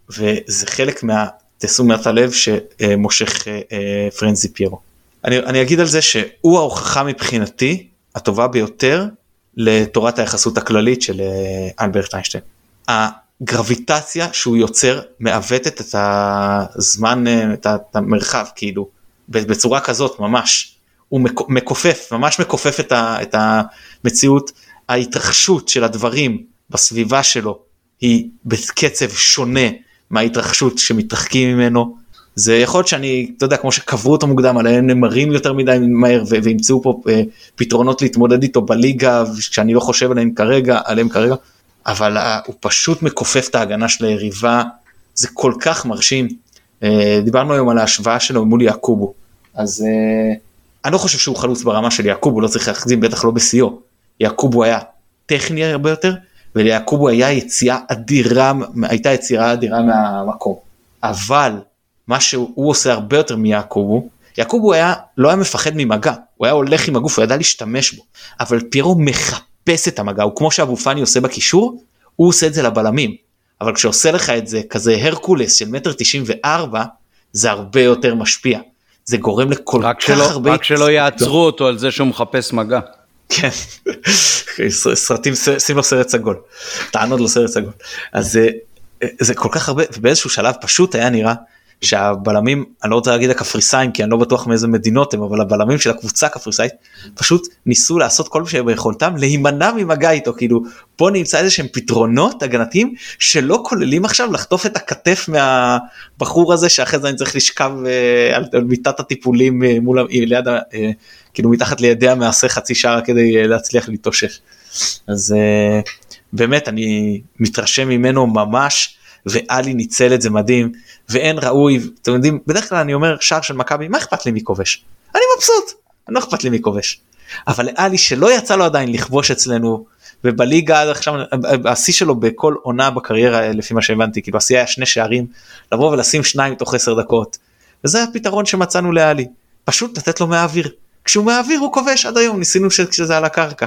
וזה חלק מה תשומת הלב שמושך אה, אה, פרנזי פיירו. אני, אני אגיד על זה שהוא ההוכחה מבחינתי הטובה ביותר לתורת היחסות הכללית של אה, אלברט איינשטיין. הגרביטציה שהוא יוצר מעוותת את הזמן, את המרחב כאילו, בצורה כזאת ממש. הוא מכופף, ממש מכופף את, ה, את המציאות. ההתרחשות של הדברים בסביבה שלו היא בקצב שונה מההתרחשות שמתרחקים ממנו. זה יכול להיות שאני, אתה יודע, כמו שקברו אותו מוקדם, עליהם נמרים יותר מדי מהר וימצאו פה אה, פתרונות להתמודד איתו בליגה, שאני לא חושב עליהם כרגע, עליהם כרגע, אבל אה, הוא פשוט מכופף את ההגנה של היריבה, זה כל כך מרשים. אה, דיברנו היום על ההשוואה שלו מול יעקובו, אז אה, אני לא חושב שהוא חלוץ ברמה של יעקובו, לא צריך להחזים, בטח לא בשיאו. יעקובו היה טכני הרבה יותר, וליעקובו היה יציאה אדירה, הייתה יצירה אדירה מהמקום. אבל מה שהוא עושה הרבה יותר מיעקובו, יעקובו היה, לא היה מפחד ממגע, הוא היה הולך עם הגוף, הוא ידע להשתמש בו, אבל פירו מחפש את המגע, הוא כמו שאבו פאני עושה בקישור, הוא עושה את זה לבלמים, אבל כשעושה לך את זה כזה הרקולס של מטר תשעים וארבע, זה הרבה יותר משפיע. זה גורם לכל כך שלא, הרבה... רק שלא יעצרו אותו על זה שהוא מחפש מגע. כן, סרטים, שים לו סרט סגול, תענוד לו סרט סגול. אז זה, זה כל כך הרבה, ובאיזשהו שלב פשוט היה נראה שהבלמים, אני לא רוצה להגיד הקפריסאים כי אני לא בטוח מאיזה מדינות הם, אבל הבלמים של הקבוצה הקפריסאית פשוט ניסו לעשות כל מה שביכולתם להימנע ממגע איתו, כאילו פה נמצא איזה שהם פתרונות הגנתיים שלא כוללים עכשיו לחטוף את הכתף מהבחור הזה שאחרי זה אני צריך לשכב אה, על, על מיטת הטיפולים אה, מול, ליד, אה, כאילו מתחת לידי המעשה חצי שעה כדי להצליח להתאושש. אז באמת אני מתרשם ממנו ממש. ואלי ניצל את זה מדהים ואין ראוי אתם יודעים בדרך כלל אני אומר שער של מכבי מה אכפת לי מי כובש? אני מבסוט לא אכפת לי מי כובש. אבל לאלי שלא יצא לו עדיין לכבוש אצלנו ובליגה עד עכשיו השיא שלו בכל עונה בקריירה לפי מה שהבנתי כאילו השיא היה שני שערים לבוא ולשים שניים תוך עשר דקות וזה הפתרון שמצאנו לאלי. פשוט לתת לו מהאוויר. כשהוא מהאוויר הוא כובש עד היום ניסינו כשזה על הקרקע.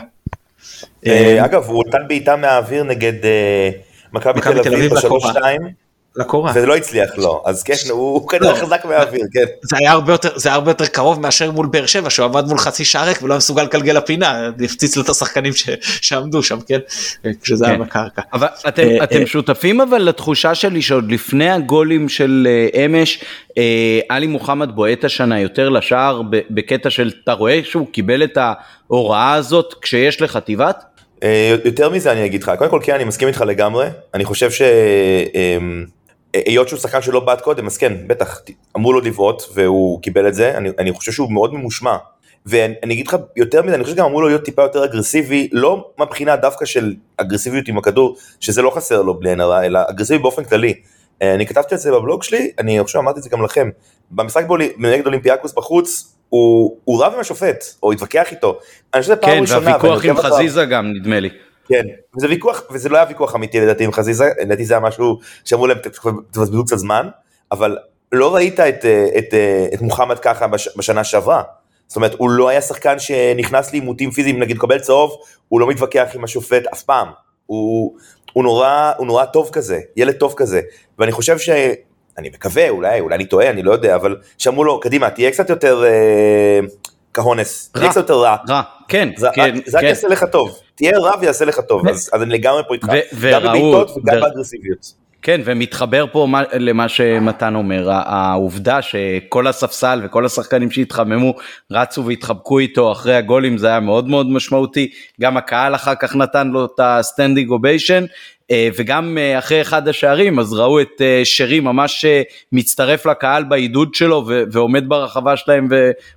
אה, אגב הוא נתן בעיטה מהאוויר נגד אה, מכבי תל אביב בשלוש שתיים. לקורה. וזה לא הצליח לו, אז כן, הוא כנראה לא. חזק מהאוויר, כן. זה היה הרבה יותר, זה היה הרבה יותר קרוב מאשר מול באר שבע, שהוא עמד מול חצי שעה ריק ולא היה מסוגל לקלגל לפינה, הפציץ לו את השחקנים שעמדו שם, כן? כשזה היה כן. בקרקע. אבל אתם, אה, אתם אה, שותפים אבל לתחושה שלי שעוד לפני הגולים של אה, אמש, עלי מוחמד בועט השנה יותר לשער בקטע של, אתה רואה שהוא קיבל את ההוראה הזאת כשיש לחטיבת? יותר מזה אני אגיד לך, קודם כל כן אני מסכים איתך לגמרי, אני חושב ש... היות שהוא שחקן שלא בעט קודם, אז כן, בטח, אמרו לו לבעוט והוא קיבל את זה, אני, אני חושב שהוא מאוד ממושמע. ואני אגיד לך יותר מזה, אני חושב שגם אמרו לו להיות טיפה יותר אגרסיבי, לא מבחינה דווקא של אגרסיביות עם הכדור, שזה לא חסר לו בלי עין אלא אגרסיבי באופן כללי. אה, אני כתבתי את זה בבלוג שלי, אני חושב אמרתי את זה גם לכם. במשחק נגד אולימפיאקוס בחוץ, הוא, הוא רב עם השופט, או התווכח איתו. אני חושב שזה פעם כן, ראשונה. כן, והוויכוח עם חזיזה גם, נדמה לי. כן, וזה ויכוח, וזה לא היה ויכוח אמיתי לדעתי עם חזיזה, לדעתי זה היה משהו שאמרו להם תבזבזו קצת זמן, אבל לא ראית את, את, את מוחמד ככה בש, בשנה שעברה. זאת אומרת, הוא לא היה שחקן שנכנס לעימותים פיזיים, נגיד קבל צהוב, הוא לא מתווכח עם השופט אף פעם. הוא, הוא, נורא, הוא נורא טוב כזה, ילד טוב כזה, ואני חושב ש... אני מקווה, אולי, אולי אני טועה, אני לא יודע, אבל שאמרו לו, קדימה, תהיה קצת יותר אה, כהונס, תהיה קצת יותר רע. רע, כן, זה, כן, זה רק יעשה לך טוב. תהיה רע ויעשה לך טוב, אז, אז אני לגמרי פה איתך, גם בבעיטות וגם באגרסיביות. כן, ומתחבר פה למה שמתן אומר, העובדה שכל הספסל וכל השחקנים שהתחממו רצו והתחבקו איתו אחרי הגולים זה היה מאוד מאוד משמעותי, גם הקהל אחר כך נתן לו את ה standing ovation, אה, וגם אה, אחרי אחד השערים אז ראו את אה, שרי ממש מצטרף לקהל בעידוד שלו ועומד ברחבה שלהם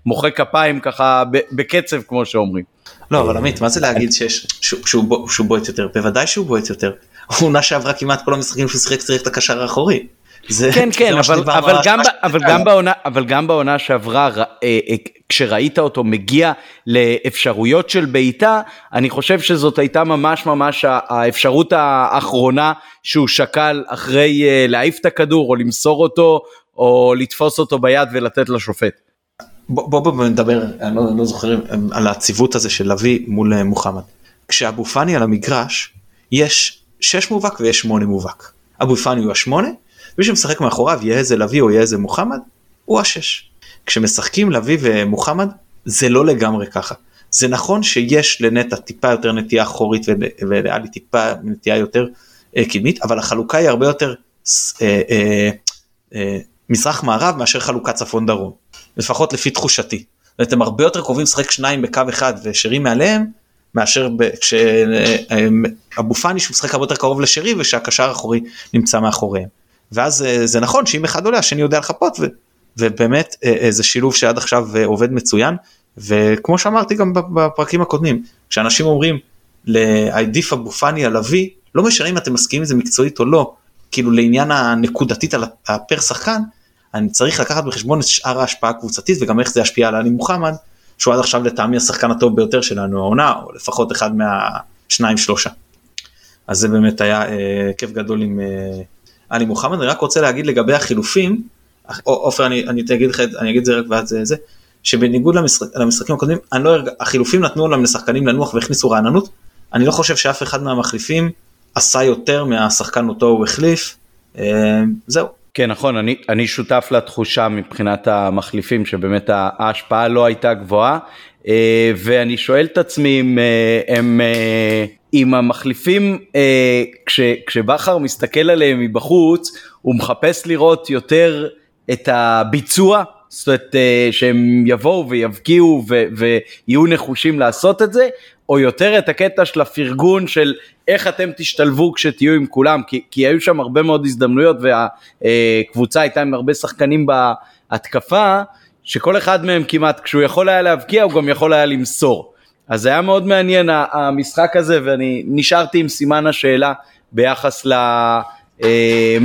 ומוחא כפיים ככה בקצב כמו שאומרים. לא אבל עמית מה זה להגיד שיש שהוא בועט יותר בוודאי שהוא בועט יותר. עונה שעברה כמעט כל המשחקים שהוא שיחק צריך את הקשר האחורי. זה, כן כן אבל, אבל, גם, אבל, גם בעונה, אבל גם בעונה שעברה אה, אה, כשראית אותו מגיע לאפשרויות של בעיטה אני חושב שזאת הייתה ממש ממש האפשרות האחרונה שהוא שקל אחרי אה, להעיף את הכדור או למסור אותו או לתפוס אותו ביד ולתת לשופט. בוא בוא נדבר אני לא, לא זוכר על הציוות הזה של לביא מול מוחמד. כשאבו פאני על המגרש יש 6 מובהק ויש 8 מובהק. אבו פאני הוא השמונה מי שמשחק מאחוריו יהיה איזה לביא או יהיה איזה מוחמד הוא השש. כשמשחקים לביא ומוחמד זה לא לגמרי ככה. זה נכון שיש לנטע טיפה יותר נטייה אחורית ולאלי טיפה נטייה יותר אה, קדמית אבל החלוקה היא הרבה יותר אה, אה, אה, מזרח מערב מאשר חלוקת צפון דרום לפחות לפי תחושתי. אתם הרבה יותר קרובים לשחק שניים בקו אחד ושרים מעליהם מאשר כשאבו פאני שהוא משחק הרבה יותר קרוב לשרי ושהקשר האחורי נמצא מאחוריהם. ואז אה, זה נכון שאם אחד עולה השני יודע לחפות ו, ובאמת אה, אה, זה שילוב שעד עכשיו עובד מצוין וכמו שאמרתי גם בפרקים הקודמים כשאנשים אומרים לעדיף אבו פאני על אבי לא משנה אם אתם מסכימים עם זה מקצועית או לא כאילו לעניין הנקודתית על הפר שחקן אני צריך לקחת בחשבון את שאר ההשפעה הקבוצתית וגם איך זה ישפיע על עלי מוחמד שהוא עד עכשיו לטעמי השחקן הטוב ביותר שלנו העונה או לפחות אחד מהשניים שלושה. אז זה באמת היה אה, כיף גדול עם אה, עלי מוחמד, אני רק רוצה להגיד לגבי החילופים, עופר אני, אני אגיד לך, אני אגיד את זה רק ואז זה, זה, שבניגוד למשחק, למשחקים הקודמים, אני לא, החילופים נתנו להם לשחקנים לנוח והכניסו רעננות, אני לא חושב שאף אחד מהמחליפים עשה יותר מהשחקן אותו הוא החליף, אה, זהו. כן נכון אני, אני שותף לתחושה מבחינת המחליפים שבאמת ההשפעה לא הייתה גבוהה אה, ואני שואל את עצמי אם אה, הם עם המחליפים, אה, כש, כשבכר מסתכל עליהם מבחוץ, הוא מחפש לראות יותר את הביצוע, זאת אומרת אה, שהם יבואו ויבקיעו ויהיו נחושים לעשות את זה, או יותר את הקטע של הפרגון של איך אתם תשתלבו כשתהיו עם כולם, כי, כי היו שם הרבה מאוד הזדמנויות והקבוצה הייתה עם הרבה שחקנים בהתקפה, שכל אחד מהם כמעט כשהוא יכול היה להבקיע הוא גם יכול היה למסור. אז היה מאוד מעניין המשחק הזה ואני נשארתי עם סימן השאלה ביחס למה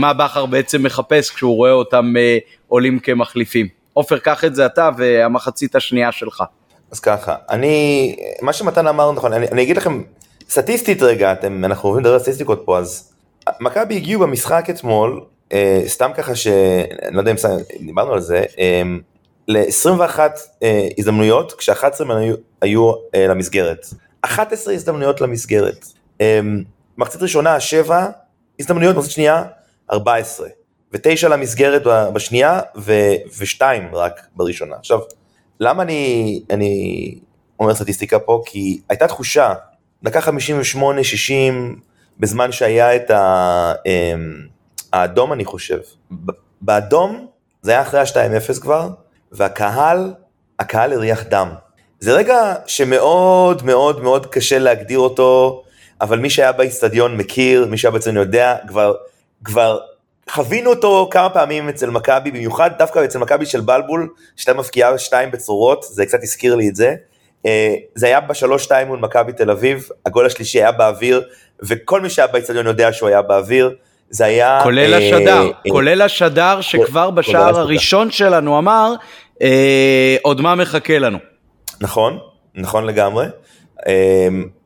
אה, בכר בעצם מחפש כשהוא רואה אותם אה, עולים כמחליפים. עופר קח את זה אתה והמחצית השנייה שלך. אז ככה, אני, מה שמתן אמר נכון, אני, אני אגיד לכם, סטטיסטית רגע, אתם, אנחנו עוברים לדבר על סטטיסטיקות פה, אז מכבי הגיעו במשחק אתמול, אה, סתם ככה ש... אני לא יודע אם דיברנו על זה, אה, ל-21 אה, הזדמנויות, כש-11 מהן היו, היו אה, למסגרת. 11 הזדמנויות למסגרת. אה, מחצית ראשונה 7 הזדמנויות, מחצית שנייה 14. ו-9 למסגרת בשנייה ו-2 רק בראשונה. עכשיו, למה אני, אני אומר סטטיסטיקה פה? כי הייתה תחושה, דקה 58-60 בזמן שהיה את ה, אה, האדום אני חושב. באדום זה היה אחרי ה-2-0 כבר, והקהל, הקהל הריח דם. זה רגע שמאוד מאוד מאוד קשה להגדיר אותו, אבל מי שהיה באיצטדיון מכיר, מי שהיה בעצם יודע, כבר, כבר חווינו אותו כמה פעמים אצל מכבי, במיוחד דווקא אצל מכבי של בלבול, שהייתה מפקיעה שתיים בצרורות, זה קצת הזכיר לי את זה. אה, זה היה בשלוש שתיים מול מכבי תל אביב, הגול השלישי היה באוויר, וכל מי שהיה באיצטדיון יודע שהוא היה באוויר. זה היה... כולל אה, השדר, אה, כולל השדר שכבר בשער הראשון שלנו אמר, עוד מה מחכה לנו. נכון, נכון לגמרי.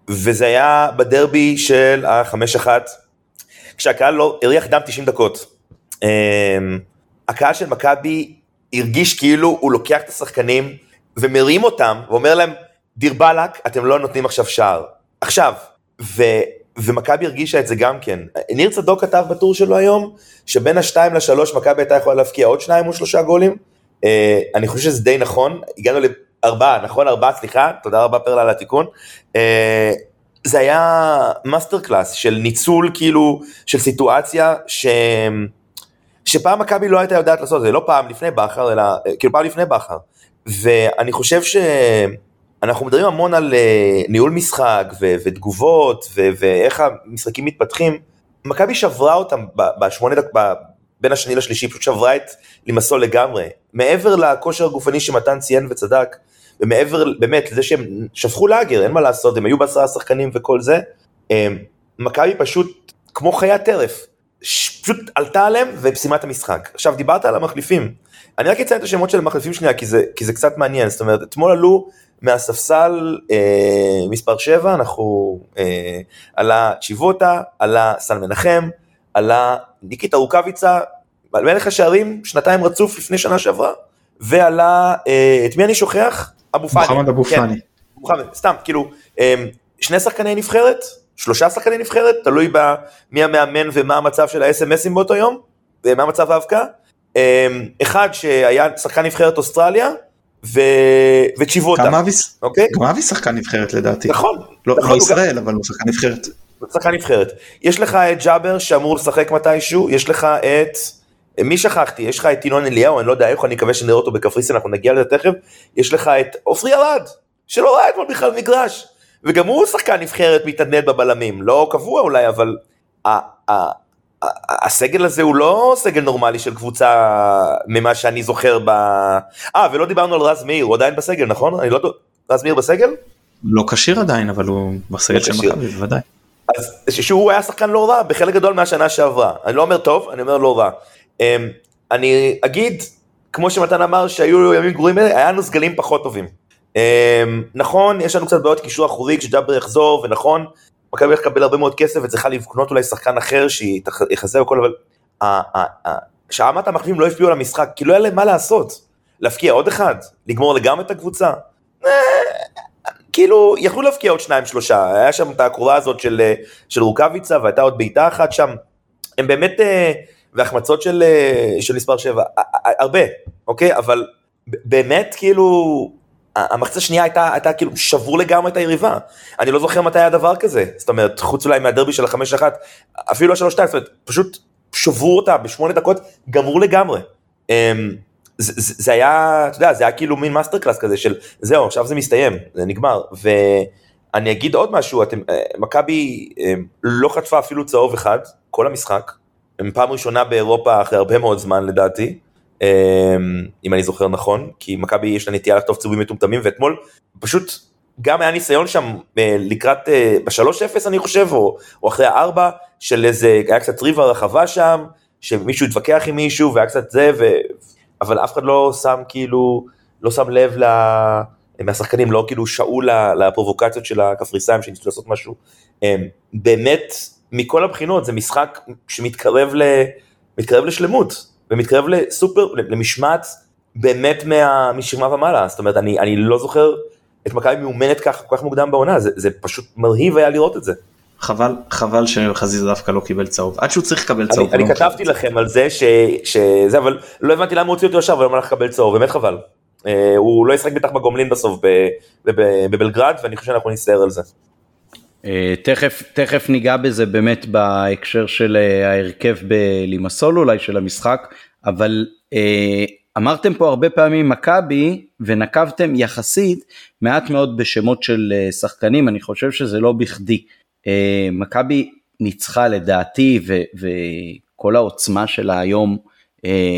וזה היה בדרבי של החמש אחת, כשהקהל לא הריח דם 90 דקות. אה, הקהל של מכבי הרגיש כאילו הוא לוקח את השחקנים ומרים אותם ואומר להם, דיר באלק, אתם לא נותנים עכשיו שער. עכשיו, ו... ומכבי הרגישה את זה גם כן. ניר צדוק כתב בטור שלו היום, שבין השתיים לשלוש מכבי הייתה יכולה להבקיע עוד שניים או שלושה גולים, אה, אני חושב שזה די נכון, הגענו לארבעה, נכון? ארבעה, סליחה, תודה רבה פרלה על התיקון. אה, זה היה master class של ניצול כאילו של סיטואציה ש... שפעם מכבי לא הייתה יודעת לעשות את זה, לא פעם לפני בכר, אלא כאילו פעם לפני בכר. ואני חושב שאנחנו מדברים המון על אה, ניהול משחק ו- ותגובות ו- ואיך המשחקים מתפתחים. מכבי שברה אותם בשמונה דקות, בין השני לשלישי, פשוט שברה את לימסול לגמרי. מעבר לכושר הגופני שמתן ציין וצדק, ומעבר באמת לזה שהם שפכו לאגר, אין מה לעשות, הם היו בעשרה שחקנים וכל זה, מכבי פשוט כמו חיית טרף, פשוט עלתה עליהם ופסימה את המשחק. עכשיו דיברת על המחליפים, אני רק אציין את השמות של המחליפים שנייה כי זה, כי זה קצת מעניין, זאת אומרת אתמול עלו מהספסל אה, מספר 7, אנחנו, אה, עלה צ'יבוטה, עלה סל מנחם, עלה ניקיטה רוקאביצה, מלך השערים שנתיים רצוף לפני שנה שעברה, ועלה, אה, את מי אני שוכח? אבו פאני. מוחמד אבו כן, פאני. מוחמד, סתם, כאילו, אה, שני שחקני נבחרת, שלושה שחקני נבחרת, תלוי במי המאמן ומה המצב של ה-SMSים באותו יום, ומה מצב האבקה. אה, אחד שהיה שחקן נבחרת אוסטרליה, ו... וצ'יבוטה. גם אביס, אוקיי? גם שחקן נבחרת לדעתי. נכון. לא נכון, לא הוא ישראל אבל הוא שחקן נבחרת. שחקן נבחרת. יש לך את ג'אבר שאמור לשחק מתישהו, יש לך את... מי שכחתי? יש לך את ינון אליהו, אני לא יודע איך, אני מקווה שנראה אותו בקפריסין, אנחנו נגיע לזה תכף. יש לך את עופרי ארד, שלא ראה אתמול בכלל מגרש. וגם הוא שחקן נבחרת מתעדנד בבלמים, לא קבוע אולי, אבל הסגל הזה הוא לא סגל נורמלי של קבוצה ממה שאני זוכר ב... אה, ולא דיברנו על רז מאיר, הוא עדיין בסגל, נכון? אני לא... רז מאיר בסגל? לא כשיר עדיין אבל הוא בסגל של כשיר. מכבי בוודאי. אז שהוא היה שחקן לא רע בחלק גדול מהשנה שעברה. אני לא אומר טוב, אני אומר לא רע. אמ, אני אגיד, כמו שמתן אמר שהיו ימים גרועים, היה לנו סגלים פחות טובים. אמ, נכון, יש לנו קצת בעיות קישור אחורי כשג'אבר יחזור, ונכון, מכבי הולך לקבל הרבה מאוד כסף וצריכה לקנות אולי שחקן אחר שיחזר הכל, אבל שרמת המחליפים לא השפיעו על המשחק, כי לא היה להם מה לעשות. להפקיע עוד אחד? לגמור לגמרי את הקבוצה? אה, כאילו, יכלו להבקיע עוד שניים שלושה, היה שם את הקרובה הזאת של, אה, של רוקאביצה והייתה עוד בעיטה אחת שם, הם באמת, אה, והחמצות של, אה, של מספר 7, הרבה, אוקיי? אבל באמת, כאילו, המחצה השנייה הייתה, הייתה כאילו שבור לגמרי את היריבה. אני לא זוכר מתי היה דבר כזה, זאת אומרת, חוץ אולי מהדרבי של החמש אחת, אפילו השלוש שתיים, זאת אומרת, פשוט שברו אותה בשמונה דקות, גמרו לגמרי. אמ, זה, זה, זה היה, אתה יודע, זה היה כאילו מין master class כזה של זהו, עכשיו זה מסתיים, זה נגמר. ואני אגיד עוד משהו, אתם, אה, מכבי אה, לא חטפה אפילו צהוב אחד, כל המשחק. הם פעם ראשונה באירופה אחרי הרבה מאוד זמן לדעתי, אה, אם אני זוכר נכון, כי מכבי יש לה נטייה לחטוף צהובים מטומטמים, ואתמול פשוט גם היה ניסיון שם אה, לקראת, אה, ב-3-0 אני חושב, או, או אחרי ה-4, של איזה, היה קצת ריבה רחבה שם, שמישהו התווכח עם מישהו והיה קצת זה, ו... אבל אף אחד לא שם כאילו, לא שם לב ל... מהשחקנים, לא כאילו שעו לפרובוקציות של הקפריסאים שניסו לעשות משהו. הם, באמת, מכל הבחינות, זה משחק שמתקרב ל... מתקרב לשלמות, ומתקרב לסופר, למשמעת באמת מה... משכמה ומעלה. זאת אומרת, אני, אני לא זוכר את מכבי מאומנת כך כל כך מוקדם בעונה, זה, זה פשוט מרהיב היה לראות את זה. חבל חבל שחזיזה דווקא לא קיבל צהוב עד שהוא צריך לקבל צהוב. אני, אני לא כתבתי לכם על זה ש, שזה, אבל לא הבנתי למה הוא הוציא אותו ישר ולא הלך לקבל צהוב, באמת חבל. אה, הוא לא ישחק בטח בגומלין בסוף בבלגרד, ואני חושב שאנחנו נסתער על זה. אה, תכף, תכף ניגע בזה באמת בהקשר של אה, ההרכב בלימסול אולי של המשחק, אבל אה, אמרתם פה הרבה פעמים מכבי ונקבתם יחסית מעט מאוד בשמות של שחקנים, אני חושב שזה לא בכדי. מכבי ניצחה לדעתי ו, וכל העוצמה שלה היום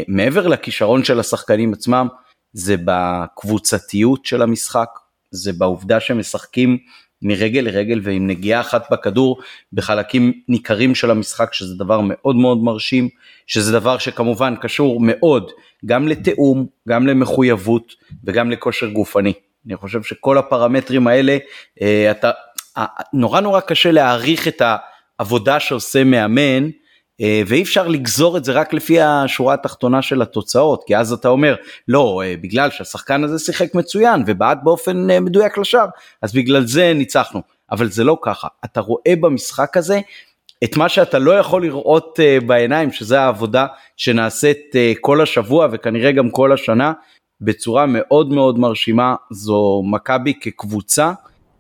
מעבר לכישרון של השחקנים עצמם זה בקבוצתיות של המשחק, זה בעובדה שמשחקים מרגל לרגל ועם נגיעה אחת בכדור בחלקים ניכרים של המשחק שזה דבר מאוד מאוד מרשים שזה דבר שכמובן קשור מאוד גם לתיאום גם למחויבות וגם לכושר גופני. אני חושב שכל הפרמטרים האלה אה, אתה אה, נורא נורא קשה להעריך את העבודה שעושה מאמן ואי אפשר לגזור את זה רק לפי השורה התחתונה של התוצאות כי אז אתה אומר לא אה, בגלל שהשחקן הזה שיחק מצוין ובעט באופן אה, מדויק לשער אז בגלל זה ניצחנו. אבל זה לא ככה. אתה רואה במשחק הזה את מה שאתה לא יכול לראות בעיניים שזה העבודה שנעשית כל השבוע וכנראה גם כל השנה בצורה מאוד מאוד מרשימה. זו מכבי כקבוצה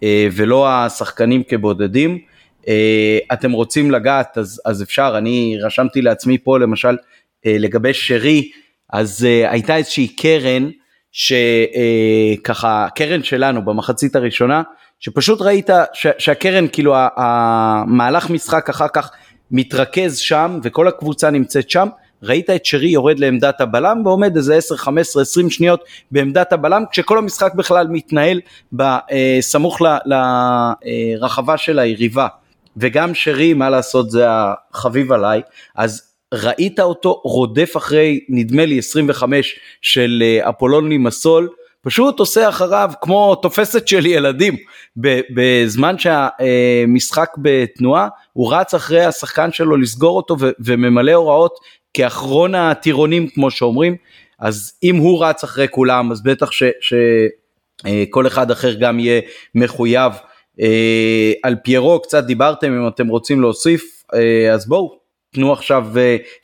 אה, ולא השחקנים כבודדים. אה, אתם רוצים לגעת אז, אז אפשר, אני רשמתי לעצמי פה למשל אה, לגבי שרי, אז אה, הייתה איזושהי קרן שככה, קרן שלנו במחצית הראשונה, שפשוט ראית ש, שהקרן כאילו המהלך משחק אחר כך מתרכז שם וכל הקבוצה נמצאת שם, ראית את שרי יורד לעמדת הבלם ועומד איזה 10, 15, 20 שניות בעמדת הבלם כשכל המשחק בכלל מתנהל בסמוך לרחבה של היריבה וגם שרי מה לעשות זה החביב עליי. אז ראית אותו רודף אחרי נדמה לי 25 של אה, אפולוני מסול פשוט עושה אחריו כמו תופסת של ילדים. בזמן שהמשחק בתנועה הוא רץ אחרי השחקן שלו לסגור אותו וממלא הוראות כאחרון הטירונים כמו שאומרים. אז אם הוא רץ אחרי כולם אז בטח שכל אה, אחד אחר גם יהיה מחויב על פיירו קצת דיברתם אם אתם רוצים להוסיף אה, אז בואו תנו עכשיו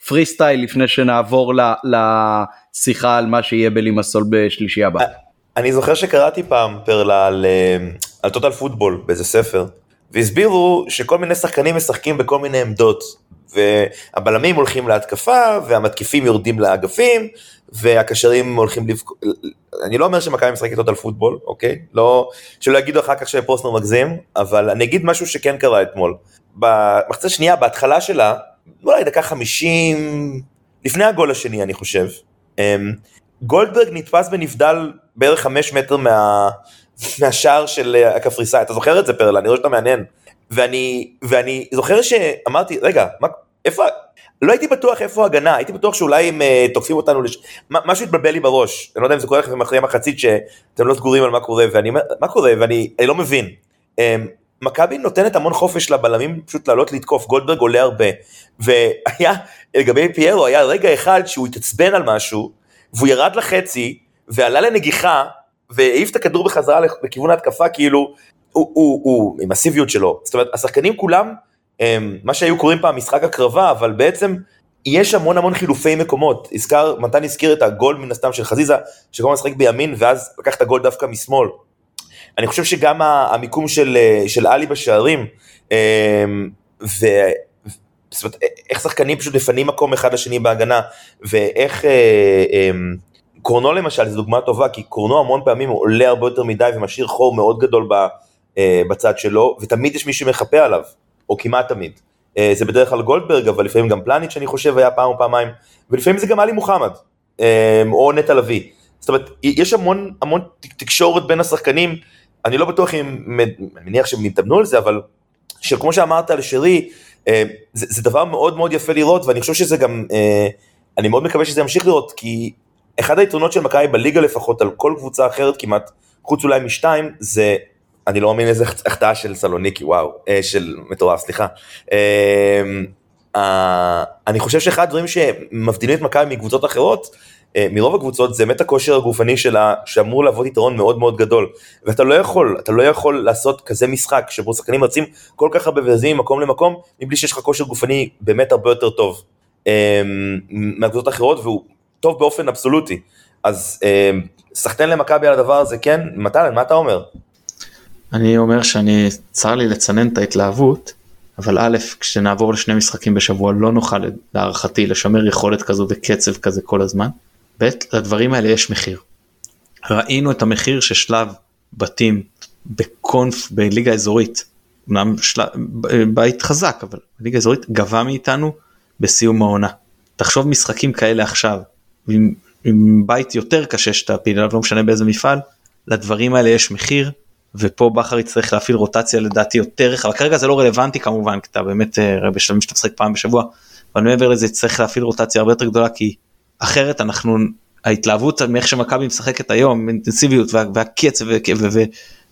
פרי סטייל לפני שנעבור לשיחה על מה שיהיה בלימסול בשלישי הבא. אני זוכר שקראתי פעם פרלה על, על טוטל פוטבול באיזה ספר והסבירו שכל מיני שחקנים משחקים בכל מיני עמדות והבלמים הולכים להתקפה, והמתקיפים יורדים לאגפים, והקשרים הולכים לבק... אני לא אומר שמכבי משחקת עוד על פוטבול, אוקיי? לא... שלא יגידו אחר כך שפרוסנר מגזים, אבל אני אגיד משהו שכן קרה אתמול. במחצה שנייה, בהתחלה שלה, אולי דקה חמישים, לפני הגול השני אני חושב, אמ, גולדברג נתפס בנבדל בערך חמש מטר מה... מהשער של הקפריסאי, אתה זוכר את זה פרלה? אני רואה שאתה מעניין. ואני, ואני זוכר שאמרתי, רגע, מה, איפה, לא הייתי בטוח איפה ההגנה, הייתי בטוח שאולי הם uh, תוקפים אותנו, לש... משהו התבלבל לי בראש, אני לא יודע אם זה קורה לכם אחרי מחצית שאתם לא סגורים על מה קורה, ואני מה קורה, ואני לא מבין. Um, מכבי נותנת המון חופש לבלמים פשוט לעלות לתקוף, גולדברג עולה הרבה, והיה, לגבי פיירו, היה רגע אחד שהוא התעצבן על משהו, והוא ירד לחצי, ועלה לנגיחה, והעיף את הכדור בחזרה לכיוון ההתקפה, כאילו, הוא, הוא, הוא, עם הסיביות שלו, זאת אומרת, השחקנים כולם, הם, מה שהיו קוראים פעם משחק הקרבה, אבל בעצם יש המון המון חילופי מקומות. הזכר, מתן הזכיר את הגול מן הסתם של חזיזה, שכל הזמן משחק בימין, ואז לקח את הגול דווקא משמאל. אני חושב שגם המיקום של, של עלי בשערים, ו... זאת אומרת, איך שחקנים פשוט מפנים מקום אחד לשני בהגנה, ואיך אה, אה, קורנו למשל זו דוגמה טובה, כי קורנו המון פעמים עולה הרבה יותר מדי ומשאיר חור מאוד גדול אה, בצד שלו, ותמיד יש מי שמחפה עליו, או כמעט תמיד. אה, זה בדרך כלל גולדברג, אבל לפעמים גם פלניץ' אני חושב היה פעם או פעמיים, ולפעמים זה גם עלי מוחמד, אה, או נטע לביא. זאת אומרת, יש המון המון תקשורת בין השחקנים, אני לא בטוח אם, אני מניח שהם יתאמנו על זה, אבל שכמו שאמרת על שרי, זה, זה דבר מאוד מאוד יפה לראות, ואני חושב שזה גם, אני מאוד מקווה שזה ימשיך לראות, כי אחד היתרונות של מכבי בליגה לפחות, על כל קבוצה אחרת כמעט, חוץ אולי משתיים, זה אני לא מאמין איזה החטאה של סלוניקי, וואו, אה, של מטורף, סליחה. אה, אה, אני חושב שאחד הדברים שמבדילים את מכבי מקבוצות אחרות, אה, מרוב הקבוצות זה באמת הכושר הגופני שלה, שאמור להוות יתרון מאוד מאוד גדול. ואתה לא יכול, אתה לא יכול לעשות כזה משחק שבו שחקנים רצים כל כך הרבה וזזים ממקום למקום, מבלי שיש לך כושר גופני באמת הרבה יותר טוב אה, מהקבוצות האחרות, והוא טוב באופן אבסולוטי. אז אה, סחטיין למכבי על הדבר הזה, כן? מתן, מה אתה אומר? אני אומר שאני, צר לי לצנן את ההתלהבות, אבל א', כשנעבור לשני משחקים בשבוע לא נוכל להערכתי לשמר יכולת כזו וקצב כזה כל הזמן. ב', לדברים האלה יש מחיר. ראינו את המחיר ששלב בתים בקונף בליגה אזורית, אמנם של... בית חזק אבל ליגה אזורית גבה מאיתנו בסיום העונה. תחשוב משחקים כאלה עכשיו עם, עם בית יותר קשה שאתה פעיל עליו לא משנה באיזה מפעל לדברים האלה יש מחיר ופה בכר יצטרך להפעיל רוטציה לדעתי יותר רחבה. כרגע זה לא רלוונטי כמובן כי אתה באמת אה, בשלבים שאתה משחק פעם בשבוע אבל מעבר לזה צריך להפעיל רוטציה הרבה יותר גדולה כי אחרת אנחנו ההתלהבות מאיך שמכבי משחקת היום אינטנסיביות וה, והקצב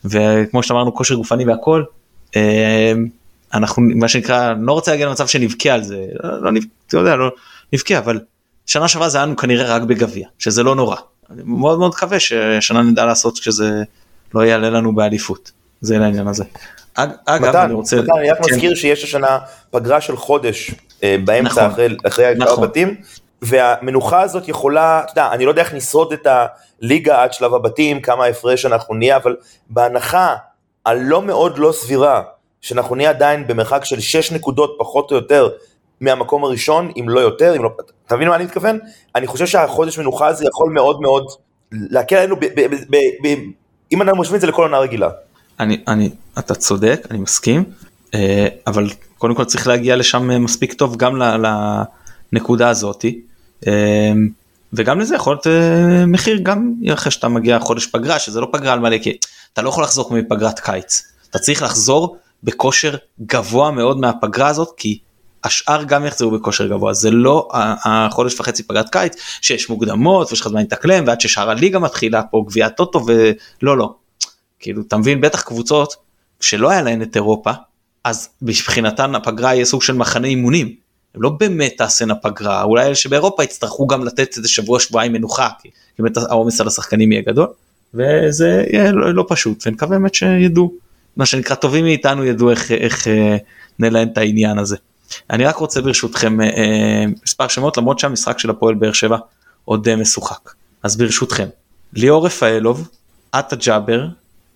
וכמו שאמרנו כושר גופני והכל אה, אנחנו מה שנקרא לא רוצה להגיע למצב שנבכה על זה. לא, לא יודע לא נבכה אבל שנה שעברה זה היה לנו כנראה רק בגביע שזה לא נורא אני מאוד מאוד מקווה ששנה נדע לעשות שזה. לא יעלה לנו באליפות. זה לעניין הזה. אגב, מתן, אני רוצה... מתן, אני רק כן. מזכיר שיש השנה פגרה של חודש אה, באמצע נכון, אחרי, אחרי נכון. הבתים, והמנוחה הזאת יכולה, אתה יודע, אני לא יודע איך נשרוד את הליגה עד שלב הבתים, כמה הפרש אנחנו נהיה, אבל בהנחה הלא מאוד לא סבירה, שאנחנו נהיה עדיין במרחק של 6 נקודות פחות או יותר מהמקום הראשון, אם לא יותר, אם לא... אתה מבין מה אני מתכוון? אני חושב שהחודש מנוחה הזה יכול מאוד מאוד להקל עלינו, ב- ב- ב- ב- אם אנחנו משווים את זה לכל עונה רגילה. אני, אני, אתה צודק, אני מסכים, אה, אבל קודם כל צריך להגיע לשם אה, מספיק טוב גם לנקודה הזאתי, אה, וגם לזה יכול להיות מחיר גם אחרי שאתה מגיע חודש פגרה, שזה לא פגרה על מלא, כי אתה לא יכול לחזור מפגרת קיץ, אתה צריך לחזור בכושר גבוה מאוד מהפגרה הזאת, כי השאר גם יחזרו בכושר גבוה, זה לא החודש וחצי פגרת קיץ, שיש מוקדמות ויש לך זמן להתאקלם, ועד ששאר הליגה מתחילה פה גביע טוטו ולא לא. כאילו אתה מבין בטח קבוצות שלא היה להן את אירופה אז מבחינתן הפגרה יהיה סוג של מחנה אימונים. הם לא באמת תעשינה פגרה אולי אלה שבאירופה יצטרכו גם לתת איזה שבוע שבועיים מנוחה כי באמת העומס על השחקנים יהיה גדול וזה יהיה לא, לא פשוט ונקווה באמת שידעו מה שנקרא טובים מאיתנו ידעו איך, איך אה, נלהן את העניין הזה. אני רק רוצה ברשותכם אה, אה, מספר שמות למרות שהמשחק של הפועל באר שבע עוד אה, משוחק אז ברשותכם ליאור רפאלוב, עטה ג'אבר,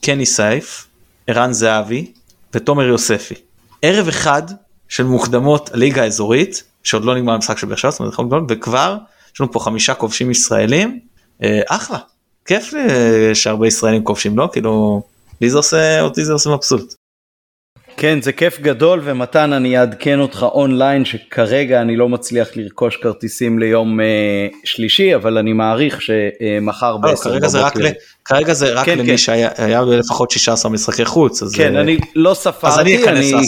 קני סייף, ערן זהבי ותומר יוספי. ערב אחד של מוקדמות הליגה האזורית שעוד לא נגמר המשחק של באר שבע זאת אומרת, להיות, וכבר יש לנו פה חמישה כובשים ישראלים אחלה כיף שהרבה ישראלים כובשים לא כאילו לי זה עושה אותי זה עושה מבסוט. כן זה כיף גדול ומתן אני אעדכן אותך אונליין שכרגע אני לא מצליח לרכוש כרטיסים ליום אה, שלישי אבל אני מעריך שמחר כרגע זה רק בבוקר. ל- כרגע זה רק כן, למי כן. שהיה היה לפחות 16 משחקי חוץ אז כן אה, אני לא אז אני ספרתי אכנס אני.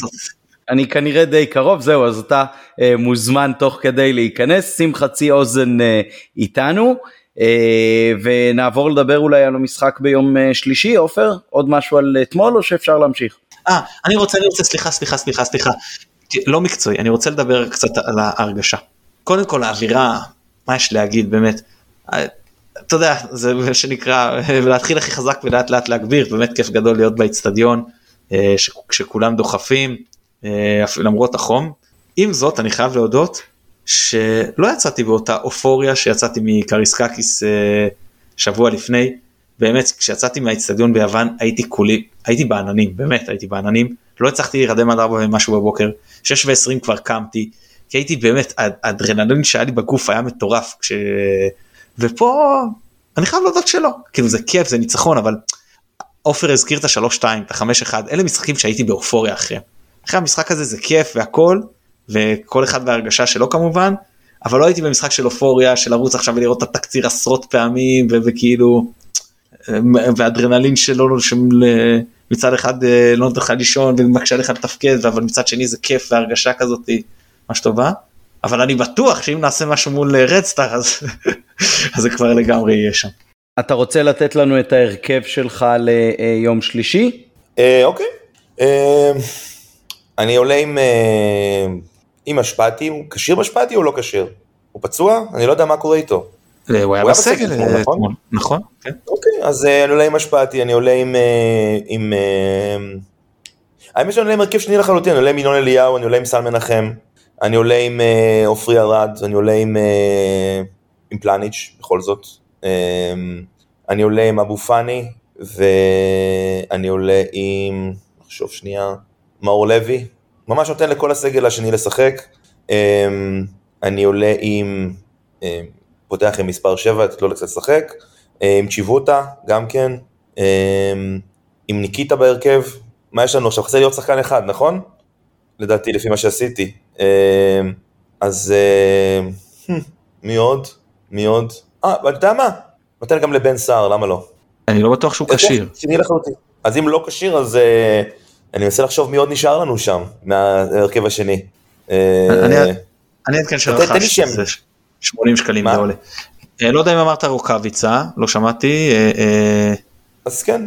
אני כנראה די קרוב זהו אז אתה אה, מוזמן תוך כדי להיכנס שים חצי אוזן אה, איתנו אה, ונעבור לדבר אולי על המשחק ביום אה, שלישי עופר עוד משהו על אתמול או שאפשר להמשיך. אה, אני רוצה, אני רוצה, סליחה, סליחה, סליחה, סליחה. לא מקצועי, אני רוצה לדבר קצת על ההרגשה. קודם כל האווירה, מה יש להגיד באמת. אה, אתה יודע, זה מה שנקרא, להתחיל הכי חזק ולאט לאט להגביר, באמת כיף גדול להיות באיצטדיון, אה, כשכולם דוחפים, אה, למרות החום. עם זאת, אני חייב להודות שלא יצאתי באותה אופוריה שיצאתי מקריסקקיס שבוע לפני. באמת כשיצאתי מהאיצטדיון ביוון הייתי כולי הייתי בעננים באמת הייתי בעננים. לא הצלחתי להירדם עד 4 ומשהו בבוקר. 6 ו-20 כבר קמתי כי הייתי באמת האדרנלין שהיה לי בגוף היה מטורף כש... ופה אני חייב להודות שלא. כאילו זה כיף זה ניצחון אבל עופר הזכיר את השלוש שתיים את החמש אחד אלה משחקים שהייתי באופוריה אחריהם. אחרי המשחק הזה זה כיף והכל וכל אחד בהרגשה שלו כמובן אבל לא הייתי במשחק של אופוריה של לרוץ עכשיו ולראות את התקציר עשרות פעמים וכאילו ואדרנלין שלו שמצד אחד אה, לא נותן לך לישון ומקשה לך לתפקד אבל מצד שני זה כיף והרגשה כזאת ממש טובה אבל אני בטוח שאם נעשה משהו מול רדסטאר אז, אז זה כבר לגמרי יהיה שם. אתה רוצה לתת לנו את ההרכב שלך ליום שלישי? אה, אוקיי. אה, אני עולה עם, אה, עם השפעתי, הוא כשיר בשפעתי או לא כשיר? הוא פצוע? אני לא יודע מה קורה איתו. הוא היה הוא היה בסגל אה, נכון? נכון? כן. אוקיי, אז אה, אני עולה עם השפעתי, אני עולה עם... אה, אה, האמת שאני עולה עם הרכב שני לחלוטין, אני עולה עם ינון אליהו, אני עולה עם סל מנחם, אני עולה עם אה, עופרי ארד, אני עולה עם, אה, עם פלניץ', בכל זאת. אה, אני עולה עם אבו פאני, ואני עולה עם, נחשוב שנייה, מאור לוי, ממש נותן לכל הסגל השני לשחק. אה, אני עולה עם, אה, פותח עם מספר 7, את לא לצאת לשחק. אה, עם צ'יבוטה, גם כן. אה, עם ניקיטה בהרכב. מה יש לנו עכשיו? חסר לי עוד שחקן אחד, נכון? לדעתי, לפי מה שעשיתי. אה, אז אה, מי עוד? מי עוד? אה, ואתה יודע מה? נותן גם לבן סער, למה לא? אני לא בטוח שהוא כשיר. שני לחלוטין. אז אם לא כשיר, אז אני מנסה לחשוב מי עוד נשאר לנו שם, מההרכב השני. אני- אעדכן תן לי שרכש, שם. זה 80 שקלים מה? זה עולה. אה, לא יודע אם אמרת רוקאביצה, לא שמעתי. אה, אה, אז כן,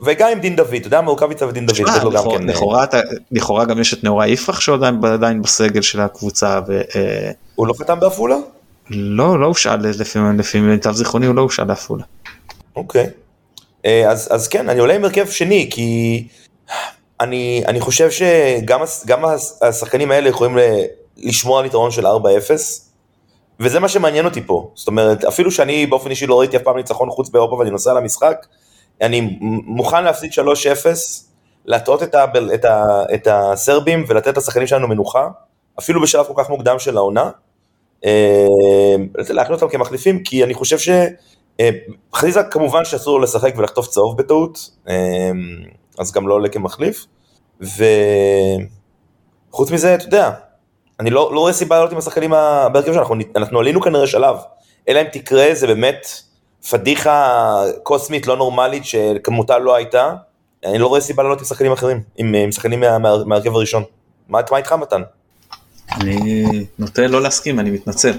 וגם עם דין דוד, אתה יודע מה? רוקאביצה ודין דוד, תן לו גם כן. לכאורה גם יש את נאורה יפרח שעדיין עדיין בסגל של הקבוצה. ו- הוא לא חתם בעפולה? לא, לא הושאל לפי לפי מיטב זיכרוני הוא לא הושאל לעפולה. אוקיי. אז, אז כן, אני עולה עם הרכב שני, כי אני, אני חושב שגם השחקנים האלה יכולים ל- לשמור על יתרון של 4-0, וזה מה שמעניין אותי פה. זאת אומרת, אפילו שאני באופן אישי לא ראיתי אף פעם ניצחון חוץ באירופה ואני נוסע למשחק, אני מוכן להפסיד 3-0, להטעות את, הבל- את, ה- את הסרבים ולתת לשחקנים שלנו מנוחה, אפילו בשלב כל כך מוקדם של העונה. אה, להכניס אותם כמחליפים, כי אני חושב ש... אה, חזיזה כמובן שאסור לשחק ולחטוף צהוב בטעות, אה, אז גם לא עולה כמחליף. וחוץ מזה, אתה יודע, אני לא, לא רואה סיבה לעלות עם השחקנים בהרכב שלנו, אנחנו, אנחנו עלינו כנראה שלב. אלא אם תקרה זה באמת פדיחה קוסמית לא נורמלית שכמותה לא הייתה. אני לא רואה סיבה לעלות עם שחקנים אחרים, עם, עם שחקנים מה, מה, מהרכב הראשון. מה, מה איתך מתן? אני נוטה לא להסכים, אני מתנצל.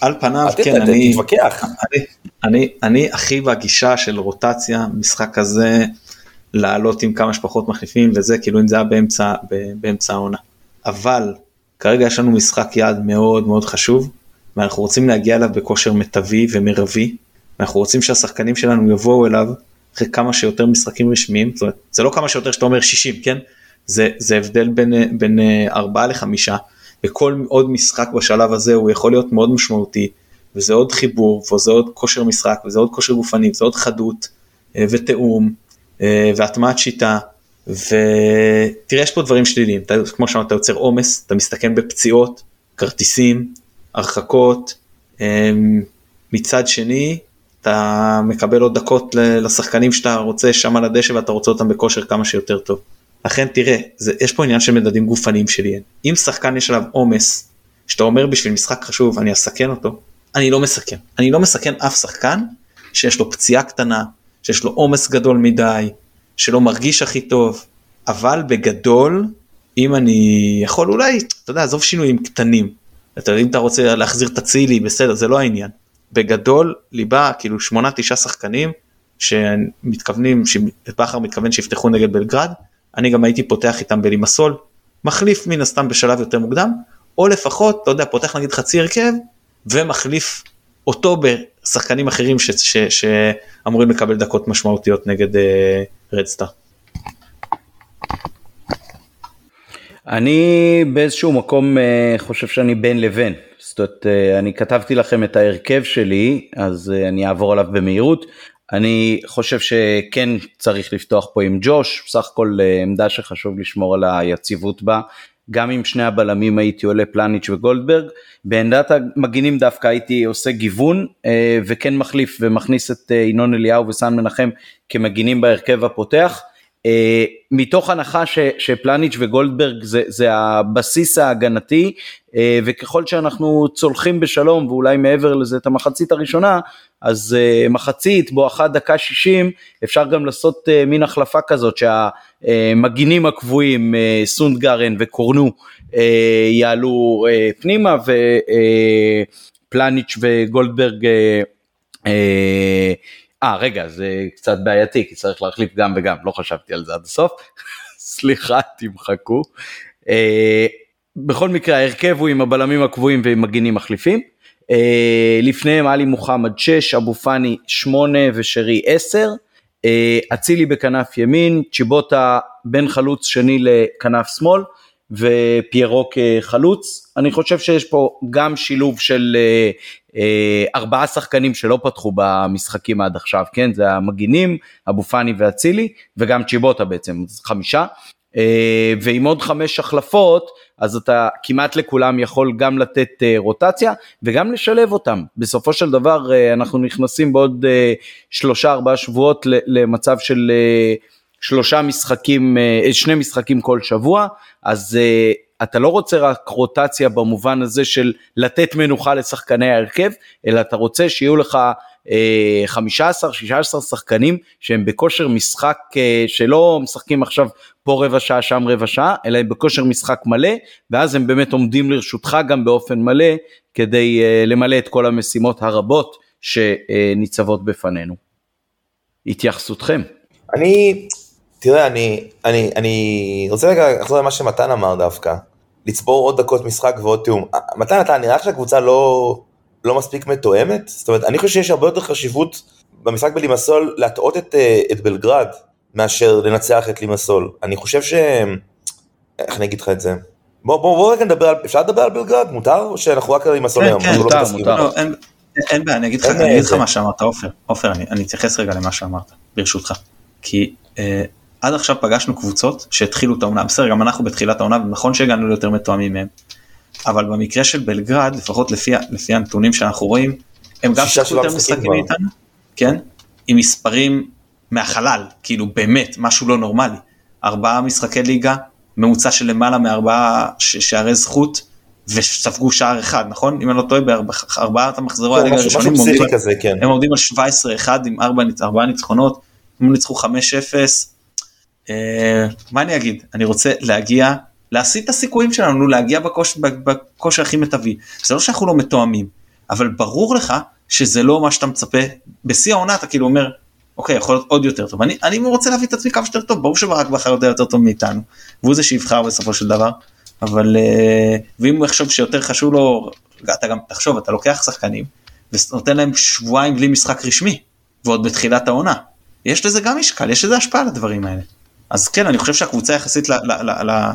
על פניו, כן, אני, תתווכח. אני, אני, אני הכי בגישה של רוטציה, משחק כזה, לעלות עם כמה שפחות מחליפים וזה, כאילו אם זה היה באמצע העונה. אבל כרגע יש לנו משחק יעד מאוד מאוד חשוב, ואנחנו רוצים להגיע אליו בכושר מיטבי ומרבי, ואנחנו רוצים שהשחקנים שלנו יבואו אליו אחרי כמה שיותר משחקים רשמיים, זאת אומרת, זה לא כמה שיותר שאתה אומר 60, כן? זה, זה הבדל בין, אה, בין אה, ארבעה לחמישה, וכל עוד משחק בשלב הזה הוא יכול להיות מאוד משמעותי, וזה עוד חיבור, וזה עוד כושר משחק, וזה עוד כושר גופני, וזה עוד חדות, אה, ותיאום, אה, והטמעת שיטה, ותראה יש פה דברים שליליים, אתה, כמו שאמרת, אתה יוצר עומס, אתה מסתכן בפציעות, כרטיסים, הרחקות, אה, מצד שני, אתה מקבל עוד דקות לשחקנים שאתה רוצה שם על הדשא ואתה רוצה אותם בכושר כמה שיותר טוב. לכן תראה, זה, יש פה עניין של מדדים גופניים שלי. אם שחקן יש עליו עומס, שאתה אומר בשביל משחק חשוב אני אסכן אותו, אני לא מסכן. אני לא מסכן אף שחקן שיש לו פציעה קטנה, שיש לו עומס גדול מדי, שלא מרגיש הכי טוב, אבל בגדול, אם אני יכול אולי, אתה יודע, עזוב שינויים קטנים. אתה יודע, אם אתה רוצה להחזיר את אצילי, בסדר, זה לא העניין. בגדול, ליבה, כאילו שמונה תשעה שחקנים שמתכוונים, שבכר מתכוון שיפתחו נגד בלגרד, אני גם הייתי פותח איתם בלימסול, מחליף מן הסתם בשלב יותר מוקדם, או לפחות, אתה יודע, פותח נגיד חצי הרכב, ומחליף אותו בשחקנים אחרים ש- ש- שאמורים לקבל דקות משמעותיות נגד אה, רדסטאר. אני באיזשהו מקום אה, חושב שאני בין לבין. זאת אומרת, אה, אני כתבתי לכם את ההרכב שלי, אז אני אעבור עליו במהירות. אני חושב שכן צריך לפתוח פה עם ג'וש, בסך הכל עמדה שחשוב לשמור על היציבות בה. גם עם שני הבלמים הייתי עולה פלניץ' וגולדברג. בעמדת המגינים דווקא הייתי עושה גיוון אה, וכן מחליף ומכניס את אה, ינון אליהו וסן מנחם כמגינים בהרכב הפותח. אה, מתוך הנחה ש, שפלניץ' וגולדברג זה, זה הבסיס ההגנתי אה, וככל שאנחנו צולחים בשלום ואולי מעבר לזה את המחצית הראשונה אז אה, מחצית בואכה דקה 60 אפשר גם לעשות אה, מין החלפה כזאת שהמגינים הקבועים אה, סונדגרן וקורנו אה, יעלו אה, פנימה ופלניץ' וגולדברג אה, אה, רגע, זה קצת בעייתי, כי צריך להחליף גם וגם, לא חשבתי על זה עד הסוף. סליחה, תמחקו. אה, בכל מקרה, ההרכב הוא עם הבלמים הקבועים ועם מגינים מחליפים. אה, לפניהם עלי מוחמד 6, אבו פאני 8 ושרי 10. אה, אצילי בכנף ימין, צ'יבוטה בין חלוץ שני לכנף שמאל. ופיירו כחלוץ. אני חושב שיש פה גם שילוב של אה, אה, ארבעה שחקנים שלא פתחו במשחקים עד עכשיו, כן? זה המגינים, אבו פאני ואצילי, וגם צ'יבוטה בעצם, חמישה. אה, ועם עוד חמש החלפות, אז אתה כמעט לכולם יכול גם לתת רוטציה וגם לשלב אותם. בסופו של דבר אנחנו נכנסים בעוד שלושה ארבעה שבועות למצב של... אה, שלושה משחקים, אה, שני משחקים כל שבוע, אז אה, אתה לא רוצה רק רוטציה במובן הזה של לתת מנוחה לשחקני ההרכב, אלא אתה רוצה שיהיו לך 15-16 שחקנים שהם בכושר משחק אה, שלא משחקים עכשיו פה רבע שעה שם רבע שעה, אלא הם בכושר משחק מלא, ואז הם באמת עומדים לרשותך גם באופן מלא כדי אה, למלא את כל המשימות הרבות שניצבות בפנינו. התייחסותכם. אני, תראה, אני, אני, אני רוצה רגע לחזור למה שמתן אמר דווקא. לצבור עוד דקות משחק ועוד תיאום. מתן, אתה נראה לך שהקבוצה לא, לא מספיק מתואמת? זאת אומרת, אני חושב שיש הרבה יותר חשיבות במשחק בלימסול להטעות את, את בלגרד מאשר לנצח את לימסול. אני חושב ש... איך אני אגיד לך את זה? בוא, בוא, בוא רגע נדבר על... אפשר לדבר על בלגרד? מותר? או שאנחנו רק על לימסול כן, היום? כן, לא מותר, מתעסקים מותר. בו? לא, אין, בעיה, אני אגיד לך, איזה. מה שאמרת, עופר, עופר, אני, אתייחס רגע למה שאמרת, ברשותך. כי אה, עד עכשיו פגשנו קבוצות שהתחילו את העונה, בסדר, גם אנחנו בתחילת העונה, ונכון שהגענו ליותר מתואמים מהם. אבל במקרה של בלגרד, לפחות לפי, לפי הנתונים שאנחנו רואים, הם גם שיחקו יותר משחקים מאיתנו, כן? עם מספרים מהחלל, כאילו באמת, משהו לא נורמלי. ארבעה משחקי ליגה, ממוצע של למעלה מארבעה שערי זכות, וספגו שער אחד, נכון? אם אני לא טועה, בארבעת המחזורי הליגה משהו משהו הראשונים, הם עומדים פסיכי על- כזה, כן. הם עומדים על 17-1 עם ארבעה ניצחונות, הם ניצחו 5-0. אה, מה אני אגיד? אני רוצה להגיע, להסיט את הסיכויים שלנו, נו, להגיע בכוש, בכושר הכי מיטבי. זה לא שאנחנו לא מתואמים, אבל ברור לך שזה לא מה שאתה מצפה. בשיא העונה אתה כאילו אומר, אוקיי, יכול להיות עוד יותר טוב. אני, אני רוצה להביא את עצמי כמה שיותר טוב, ברור שברק בכר יודע יותר טוב מאיתנו, והוא זה שיבחר בסופו של דבר. אבל אה, ואם הוא יחשוב שיותר חשוב לו, אתה גם תחשוב, אתה לוקח שחקנים ונותן להם שבועיים בלי משחק רשמי, ועוד בתחילת העונה. יש לזה גם משקל, יש לזה השפעה לדברים האלה. אז כן, אני חושב שהקבוצה יחסית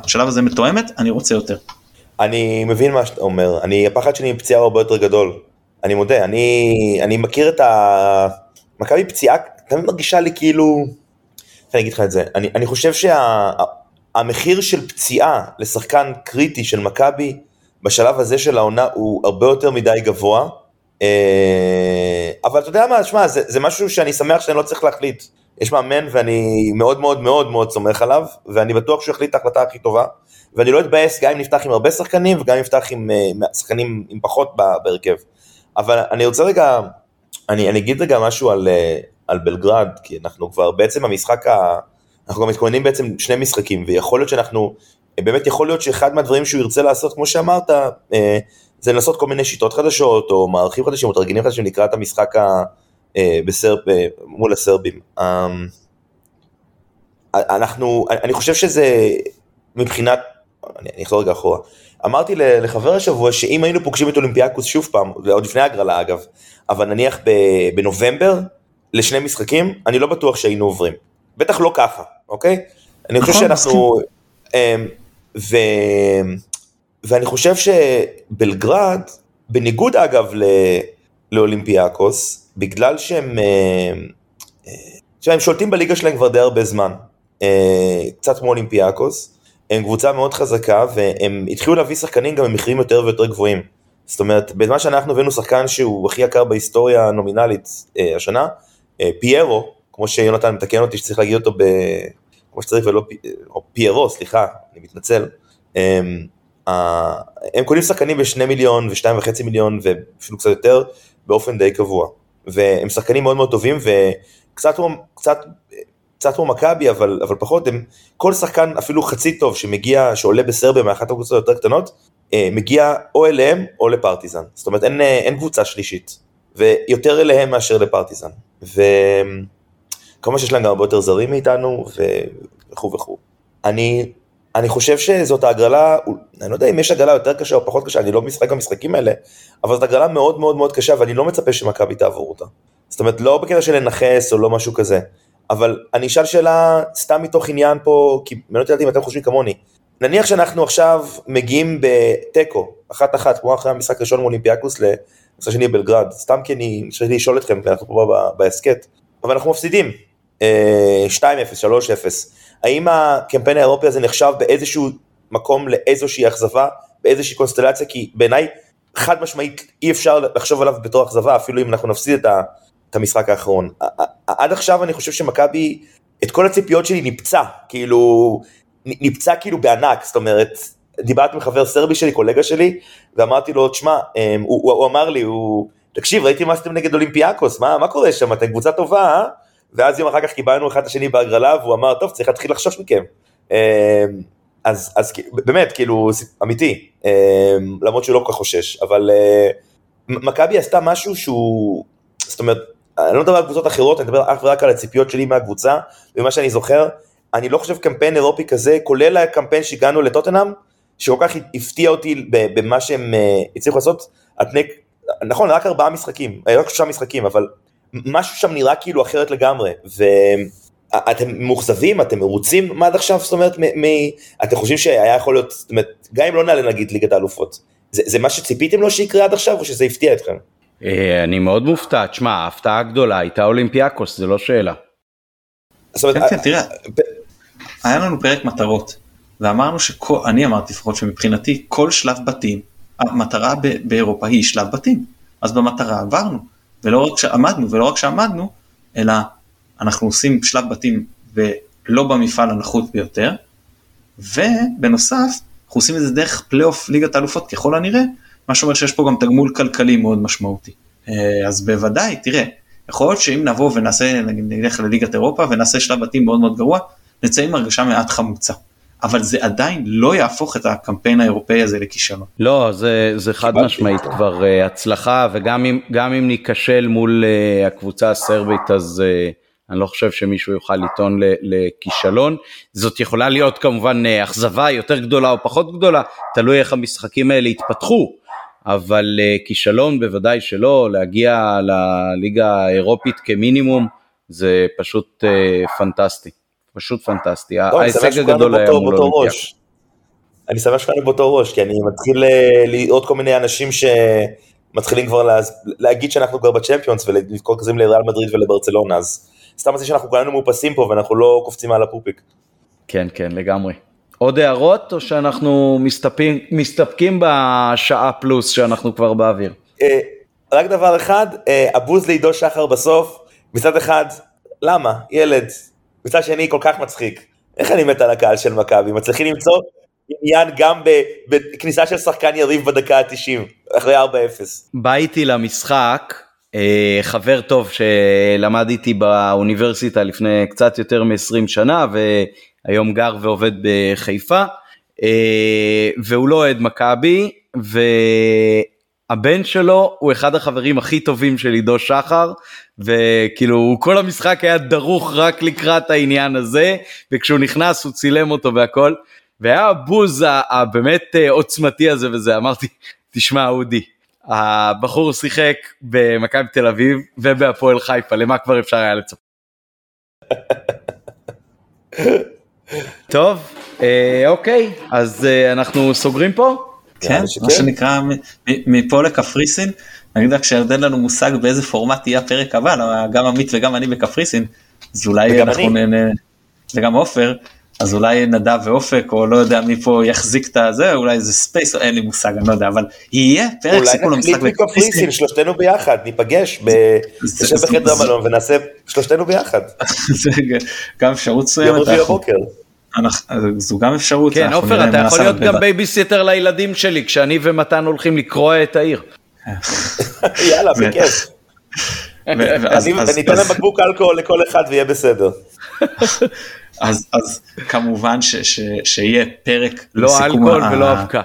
לשלב הזה מתואמת, אני רוצה יותר. אני מבין מה שאתה אומר, אני, הפחד שלי מפציעה הוא הרבה יותר גדול. אני מודה, אני, אני מכיר את ה... מכבי פציעה, תמיד מרגישה לי כאילו... איך אני אגיד לך את זה? אני, אני חושב שהמחיר של פציעה לשחקן קריטי של מכבי בשלב הזה של העונה הוא הרבה יותר מדי גבוה. אה, אבל אתה יודע מה, שמע, זה, זה משהו שאני שמח שאני לא צריך להחליט. יש מאמן ואני מאוד מאוד מאוד מאוד סומך עליו, ואני בטוח שהוא יחליט את ההחלטה הכי טובה. ואני לא אתבאס גם אם נפתח עם הרבה שחקנים וגם אם נפתח עם uh, שחקנים עם פחות בהרכב. אבל אני רוצה רגע, אני, אני אגיד רגע משהו על, uh, על בלגרד, כי אנחנו כבר בעצם המשחק, ה, אנחנו גם מתכוננים בעצם שני משחקים, ויכול להיות שאנחנו, באמת יכול להיות שאחד מהדברים שהוא ירצה לעשות, כמו שאמרת, זה לנסות כל מיני שיטות חדשות, או מערכים חדשים, או תרגילים חדשים לקראת המשחק ה, בסרב, uh, מול הסרבים. Um, אנחנו, אני חושב שזה מבחינת, אני אני אחזור רגע אחורה. אמרתי לחבר השבוע שאם היינו פוגשים את אולימפיאקוס שוב פעם, עוד לפני ההגרלה אגב, אבל נניח בנובמבר לשני משחקים, אני לא בטוח שהיינו עוברים. בטח לא ככה, אוקיי? אני חושב נכון, שאנחנו... אמ, ו... ואני חושב שבלגרד, בניגוד אגב ל... לאולימפיאקוס, בגלל שהם... אה, אה, שהם שולטים בליגה שלהם כבר די הרבה זמן, אה, קצת כמו אולימפיאקוס, הם קבוצה מאוד חזקה והם התחילו להביא שחקנים גם במחירים יותר ויותר גבוהים. זאת אומרת, בזמן שאנחנו הבאנו שחקן שהוא הכי יקר בהיסטוריה הנומינלית השנה, פיירו, כמו שיונתן מתקן אותי שצריך להגיד אותו ב... כמו שצריך ולא פי... או פיירו, סליחה, אני מתנצל. אה, אה, הם קונים שחקנים בשני מיליון ושתיים וחצי מיליון ואפילו קצת יותר באופן די קבוע. והם שחקנים מאוד מאוד טובים וקצת קצת, קצת כמו מכבי אבל, אבל פחות, הם, כל שחקן אפילו חצי טוב שמגיע, שעולה בסרביה מאחת הקבוצות היותר קטנות, אה, מגיע או אליהם או לפרטיזן. זאת אומרת אין, אה, אין קבוצה שלישית, ויותר אליהם מאשר לפרטיזן. וכמובן שיש להם גם הרבה יותר זרים מאיתנו וכו' וכו'. אני, אני חושב שזאת ההגרלה, אני לא יודע אם יש הגרלה יותר קשה או פחות קשה, אני לא משחק במשחקים האלה, אבל זאת הגרלה מאוד מאוד מאוד קשה ואני לא מצפה שמכבי תעבור אותה. זאת אומרת, לא בקטע של לנכס או לא משהו כזה, אבל אני אשאל שאלה סתם מתוך עניין פה, כי אני לא יודעת אם אתם חושבים כמוני. נניח שאנחנו עכשיו מגיעים בתיקו, אחת אחת, כמו אחרי המשחק הראשון מול אולימפיאקוס לנושא שני בלגרד, סתם כי אני רציתי לשאול אתכם, אנחנו פה בהסכת, אבל אנחנו מפסידים, אה, 2-0, 3-0, האם הקמפיין האירופי הזה נחשב באיזשהו מקום לאיזושהי אכזבה, באיזושהי קונסטלציה, כי בעיניי חד משמעית אי אפשר לחשוב עליו בתור אכזבה, אפילו אם אנחנו נפסיד את ה... את המשחק האחרון. עד עכשיו אני חושב שמכבי, את כל הציפיות שלי ניפצה, כאילו, ניפצה כאילו בענק, זאת אומרת, דיברתי עם חבר סרבי שלי, קולגה שלי, ואמרתי לו, תשמע, אמ, הוא, הוא, הוא אמר לי, הוא, תקשיב, ראיתי מה עשיתם נגד אולימפיאקוס, מה, מה קורה שם, אתם קבוצה טובה, אה? ואז יום אחר כך קיבלנו אחד את השני בהגרלה, והוא אמר, טוב, צריך להתחיל לחשוש מכם. אמ, אז, אז באמת, כאילו, אמיתי, אמ, למרות שהוא לא כל כך חושש, אבל אה, מכבי עשתה משהו שהוא, זאת אומרת, אני לא מדבר על קבוצות אחרות, אני מדבר אך ורק על הציפיות שלי מהקבוצה, ומה שאני זוכר, אני לא חושב קמפיין אירופי כזה, כולל הקמפיין שהגענו לטוטנאם, שכל כך הפתיע אותי במה שהם אה, הצליחו לעשות, על פני, נכון, רק ארבעה משחקים, אה, רק שלושה משחקים, אבל משהו שם נראה כאילו אחרת לגמרי, ואתם מאוכזבים, אתם מרוצים מה עד עכשיו, זאת אומרת, מ- מ- אתם חושבים שהיה יכול להיות, זאת אומרת, גם אם לא נעלה נגיד ליגת האלופות, זה, זה מה שציפיתם לו שיקרה עד עכשיו, או שזה הפתיע אתכם? אה, אני מאוד מופתע, תשמע, ההפתעה הגדולה הייתה אולימפיאקוס, זה לא שאלה. כן, כן, תראה. היה לנו פרק מטרות, ואמרנו שכל, אני אמרתי לפחות שמבחינתי כל שלב בתים, המטרה ב- באירופה היא שלב בתים, אז במטרה עברנו, ולא רק שעמדנו, ולא רק שעמדנו, אלא אנחנו עושים שלב בתים ולא במפעל הנחות ביותר, ובנוסף אנחנו עושים את זה דרך פלייאוף ליגת האלופות ככל הנראה, מה שאומר שיש פה גם תגמול כלכלי מאוד משמעותי. אה, אז בוודאי, תראה, יכול להיות שאם נבוא ונעשה, נלך לליגת אירופה ונעשה שלב בתים מאוד מאוד גרוע, נצא עם הרגשה מעט חמוצה. אבל זה עדיין לא יהפוך את הקמפיין האירופאי הזה לכישלון. לא, זה, זה חד משמעית כבר uh, הצלחה, וגם אם, אם ניכשל מול uh, הקבוצה הסרבית, אז uh, אני לא חושב שמישהו יוכל לטעון לכישלון. זאת יכולה להיות כמובן uh, אכזבה יותר גדולה או פחות גדולה, תלוי איך המשחקים האלה יתפתחו, אבל uh, כישלון בוודאי שלא, להגיע לליגה האירופית כמינימום, זה פשוט uh, פנטסטי. פשוט פנטסטי, לא, ההישג הגדול היה מול אולימפיאקוס. אני שמח שקראנו באותו ראש, כי אני מתחיל אה, לראות כל מיני אנשים שמתחילים כבר לה... להגיד שאנחנו כבר בצ'מפיונס ולקרוא כזה לריאל מדריד ולברצלונה, אז סתם זה שאנחנו כולנו מאופסים פה ואנחנו לא קופצים על הפופיק. כן, כן, לגמרי. עוד הערות או שאנחנו מסתפקים, מסתפקים בשעה פלוס שאנחנו כבר באוויר? אה, רק דבר אחד, אה, הבוז לעידו שחר בסוף, מצד אחד, למה? ילד, מצד שני כל כך מצחיק. איך אני מת על הקהל של מכבי, מצליחים למצוא עניין גם בכניסה של שחקן יריב בדקה ה-90, אחרי 4-0. בא איתי למשחק, אה, חבר טוב שלמד איתי באוניברסיטה לפני קצת יותר מ-20 שנה, והיום גר ועובד בחיפה, אה, והוא לא אוהד מכבי, הבן שלו הוא אחד החברים הכי טובים של עידו שחר וכאילו כל המשחק היה דרוך רק לקראת העניין הזה וכשהוא נכנס הוא צילם אותו והכל והיה הבוז הבאמת אה, עוצמתי הזה וזה אמרתי תשמע אודי הבחור שיחק במכבי תל אביב ובהפועל חיפה למה כבר אפשר היה לצפות. טוב אה, אוקיי אז אה, אנחנו סוגרים פה. כן, מה שנקרא מפה לקפריסין, אני יודע כרגע אין לנו מושג באיזה פורמט יהיה הפרק הבא, גם עמית וגם אני בקפריסין, אז אולי אנחנו נהנה, וגם עופר, אז אולי נדב ואופק או לא יודע מי פה יחזיק את הזה, אולי זה space, אין לי מושג, אני לא יודע, אבל יהיה פרק סיכון למשחק בקפריסין, שלושתנו ביחד, ניפגש, נשב בחדר המלון ונעשה שלושתנו ביחד. גם אפשרות מסוימת. זו גם אפשרות. כן, עופר, אתה יכול להיות גם בייביסיטר לילדים שלי, כשאני ומתן הולכים לקרוע את העיר. יאללה, בכיף. וניתן להם בקבוק אלכוהול לכל אחד ויהיה בסדר. אז כמובן שיהיה פרק לא אלכוהול ולא אבקה.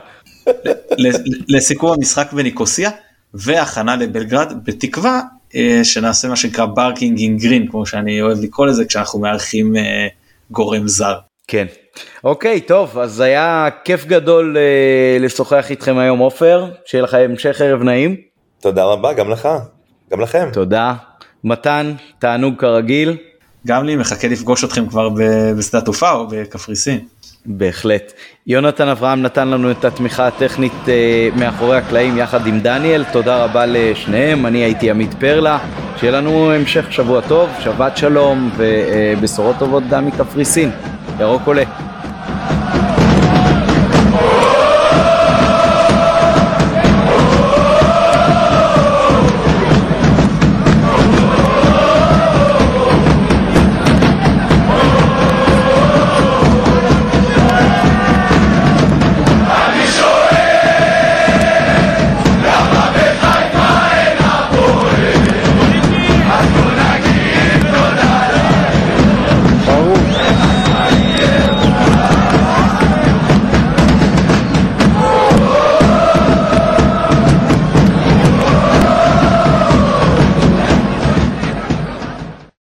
לסיכום המשחק בניקוסיה והכנה לבלגרד בתקווה אה, שנעשה מה שנקרא barking in green כמו שאני אוהב לקרוא לזה כשאנחנו מארחים אה, גורם זר. כן. אוקיי, טוב, אז היה כיף גדול אה, לשוחח איתכם היום עופר, שיהיה לך המשך ערב נעים. תודה רבה, גם לך, גם לכם. תודה. מתן, תענוג כרגיל. גם לי, מחכה לפגוש אתכם כבר בשדה התעופה או בקפריסין. בהחלט. יונתן אברהם נתן לנו את התמיכה הטכנית אה, מאחורי הקלעים יחד עם דניאל, תודה רבה לשניהם, אני הייתי עמית פרלה, שיהיה לנו המשך שבוע טוב, שבת שלום ובשורות טובות גם מקפריסין. ירוק עולה.